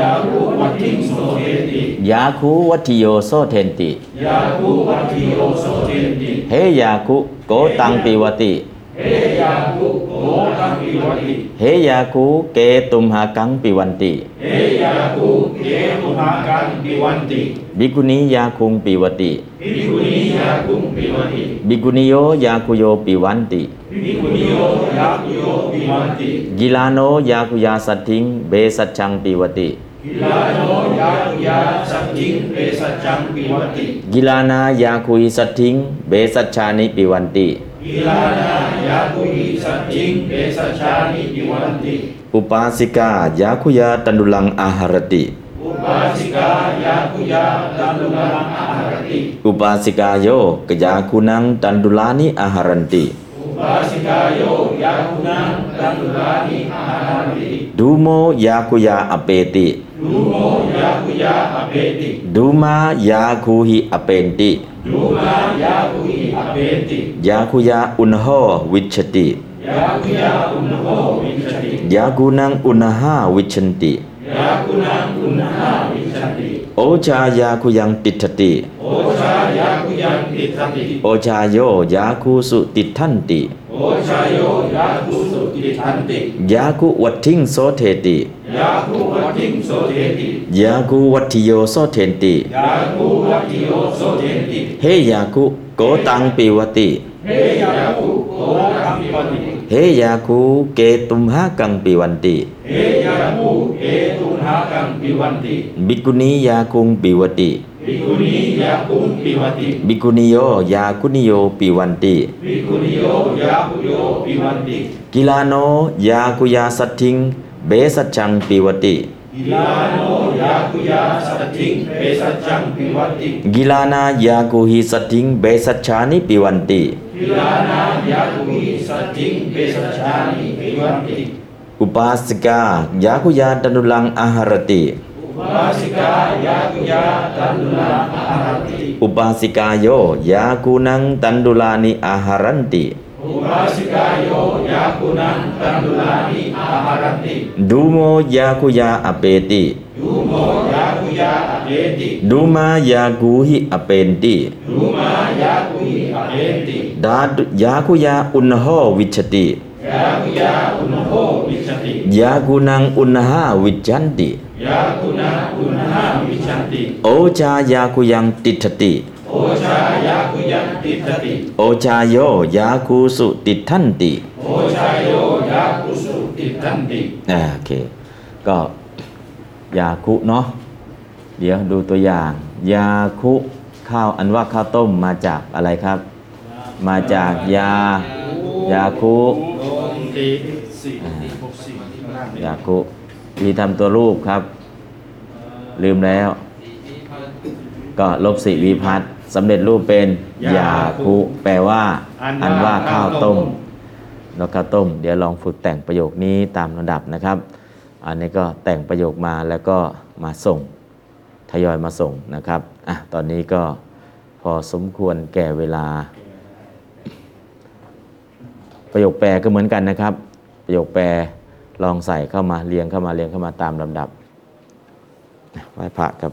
ยาคุวัตถิโสเทติ ยาคุวัตถิโยโสเทนติยาคุวัตถิโอโสเทติเฮยาคุโกตังปิวติ เฮยาคุโกตังปิวัติ เฮยาคุเกตุมหากังปิวันติเฮยาคุเกตุมากันปิวันติบิกุณียาคุงปิวติ ภิกขุนียาคุงปิวัติบิกุณิโยยาคุโยปิวันติ ภิกขุนิโยยาคุโยปิวันติกิลาโนยาคุยาสัตถิง เบสัจชังปิวติ กิลาโนยาคุยาสัจจิงเปสัจจังปิวัติ กิลานายาคุยสัตถิง เบสัจชานิปิวันติ กิลานายาคุยสัจจิงเปสัจชานิปิวันติอุปาสิกายาคุยาตันดุลังอาหารติอุปาสิกายา คุยาตันตุลังอาหารติอุปาสิกาโยกยาคุนังตันดุลานิอาหารันติอุปาสิกาโยยาคุนังตันตุลานิอาหารติดูโมยาคุยาอเปติดูโมยายาคุยาอเปติดุมายาคูหิอเปนติดูมายาคุยอเปติยาคุยาอุณโหวิชติ ยาคุยาอุณโหวิชติยากูนังอุณหาวิชันติยากุนังอุณหาวิชติโอชายาคุยังติทติโอชายาคุยังติสติโอชายโยยาคูสุติทันติโอชายโยยาคุสุติ ทันติยาคุวัตถิงโสเทติยาคุวัติงโสเทติยาคูวัตถิโยโสเทนติยาคุวัติโยโสเทติเฮยาคุโกตังปิวติเฮยาคุโกตังปิวติเฮยาคูเกตุมหากังปิวันติ เฮยาคุเอตุหากังปิวันติ บิกุนียาคุงปิวติภิกขุนียาคุงปิวติ บิกุนิโยยาคุนิโยปิวันติภิกขุนิโยยาคุโยปิวันติ กิลาโนยาคุยาสัตถิงเบสัจจังปิวติ กิลาโนยาคุยาสัตถิงเปสัจจังปิวันติ กิลานายาคุหิสัตถิงเบสัจฉานิปิวันติ กิลานายาคุหิสัตถิงเปสัจจานิปิวันติ อุปาสิกายาคุยาตนุลังอาหารติ อุปาสิกา ยาคุยาตันดุลาอาหารติอุปาสิกายโยยาคู นังตันดุลานิอาหารันติอุปาสิกายโยยาคุนังตันดุลานิอาหารันติดูโมยาคุยาอเปติยูโมยาคุยาอเปติดูมายากูหิอเปนติรูมายาคุหิอเปติดาตุยาคุยาอุณโหวิชติยาคุยาอุณโภวิชติยากูนังอุณหาวิจันติยาคุนาอุณหาวิชันติโอชายาคุยังติทติโอชายาคุยันติสติ โอชายโยยาคูสุติทันติ โอชายโยยาคุสุติทันติอ่าโอเค ก็ยาคุเนาะ เดี๋ยวดูตัวอย่าง ยาคุข้าวอันว่าข้าวต้มมาจากอะไรครับ มาจากยา ยาคุโอติสิยาคุมีทำตัวรูปครับ ลืมแล้ว ก็ลบสิวิพัฒน์สำเร็จรูปเป็นยาคุแปลว่า อันว่าข้าวต้มแล้วข้าวต้ม เดี๋ยวลองฝึกแต่งประโยคนี้ตามระดับนะครับ อันนี้ก็แต่งประโยคมาแล้วก็มาส่งทยอยมาส่งนะครับอะตอนนี้ก็พอสมควรแก่เวลา ประโยคแปลก็เหมือนกันนะครับ ประโยคแปลลองใส่เข้ามาเรียงเข้ามาเรียงเข้ามาตามลำดับไหว้พระครับ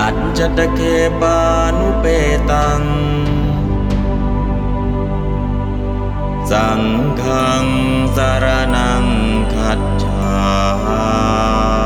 อัจจตเคปานุเปตัง สังฆังสารนังคัจฉา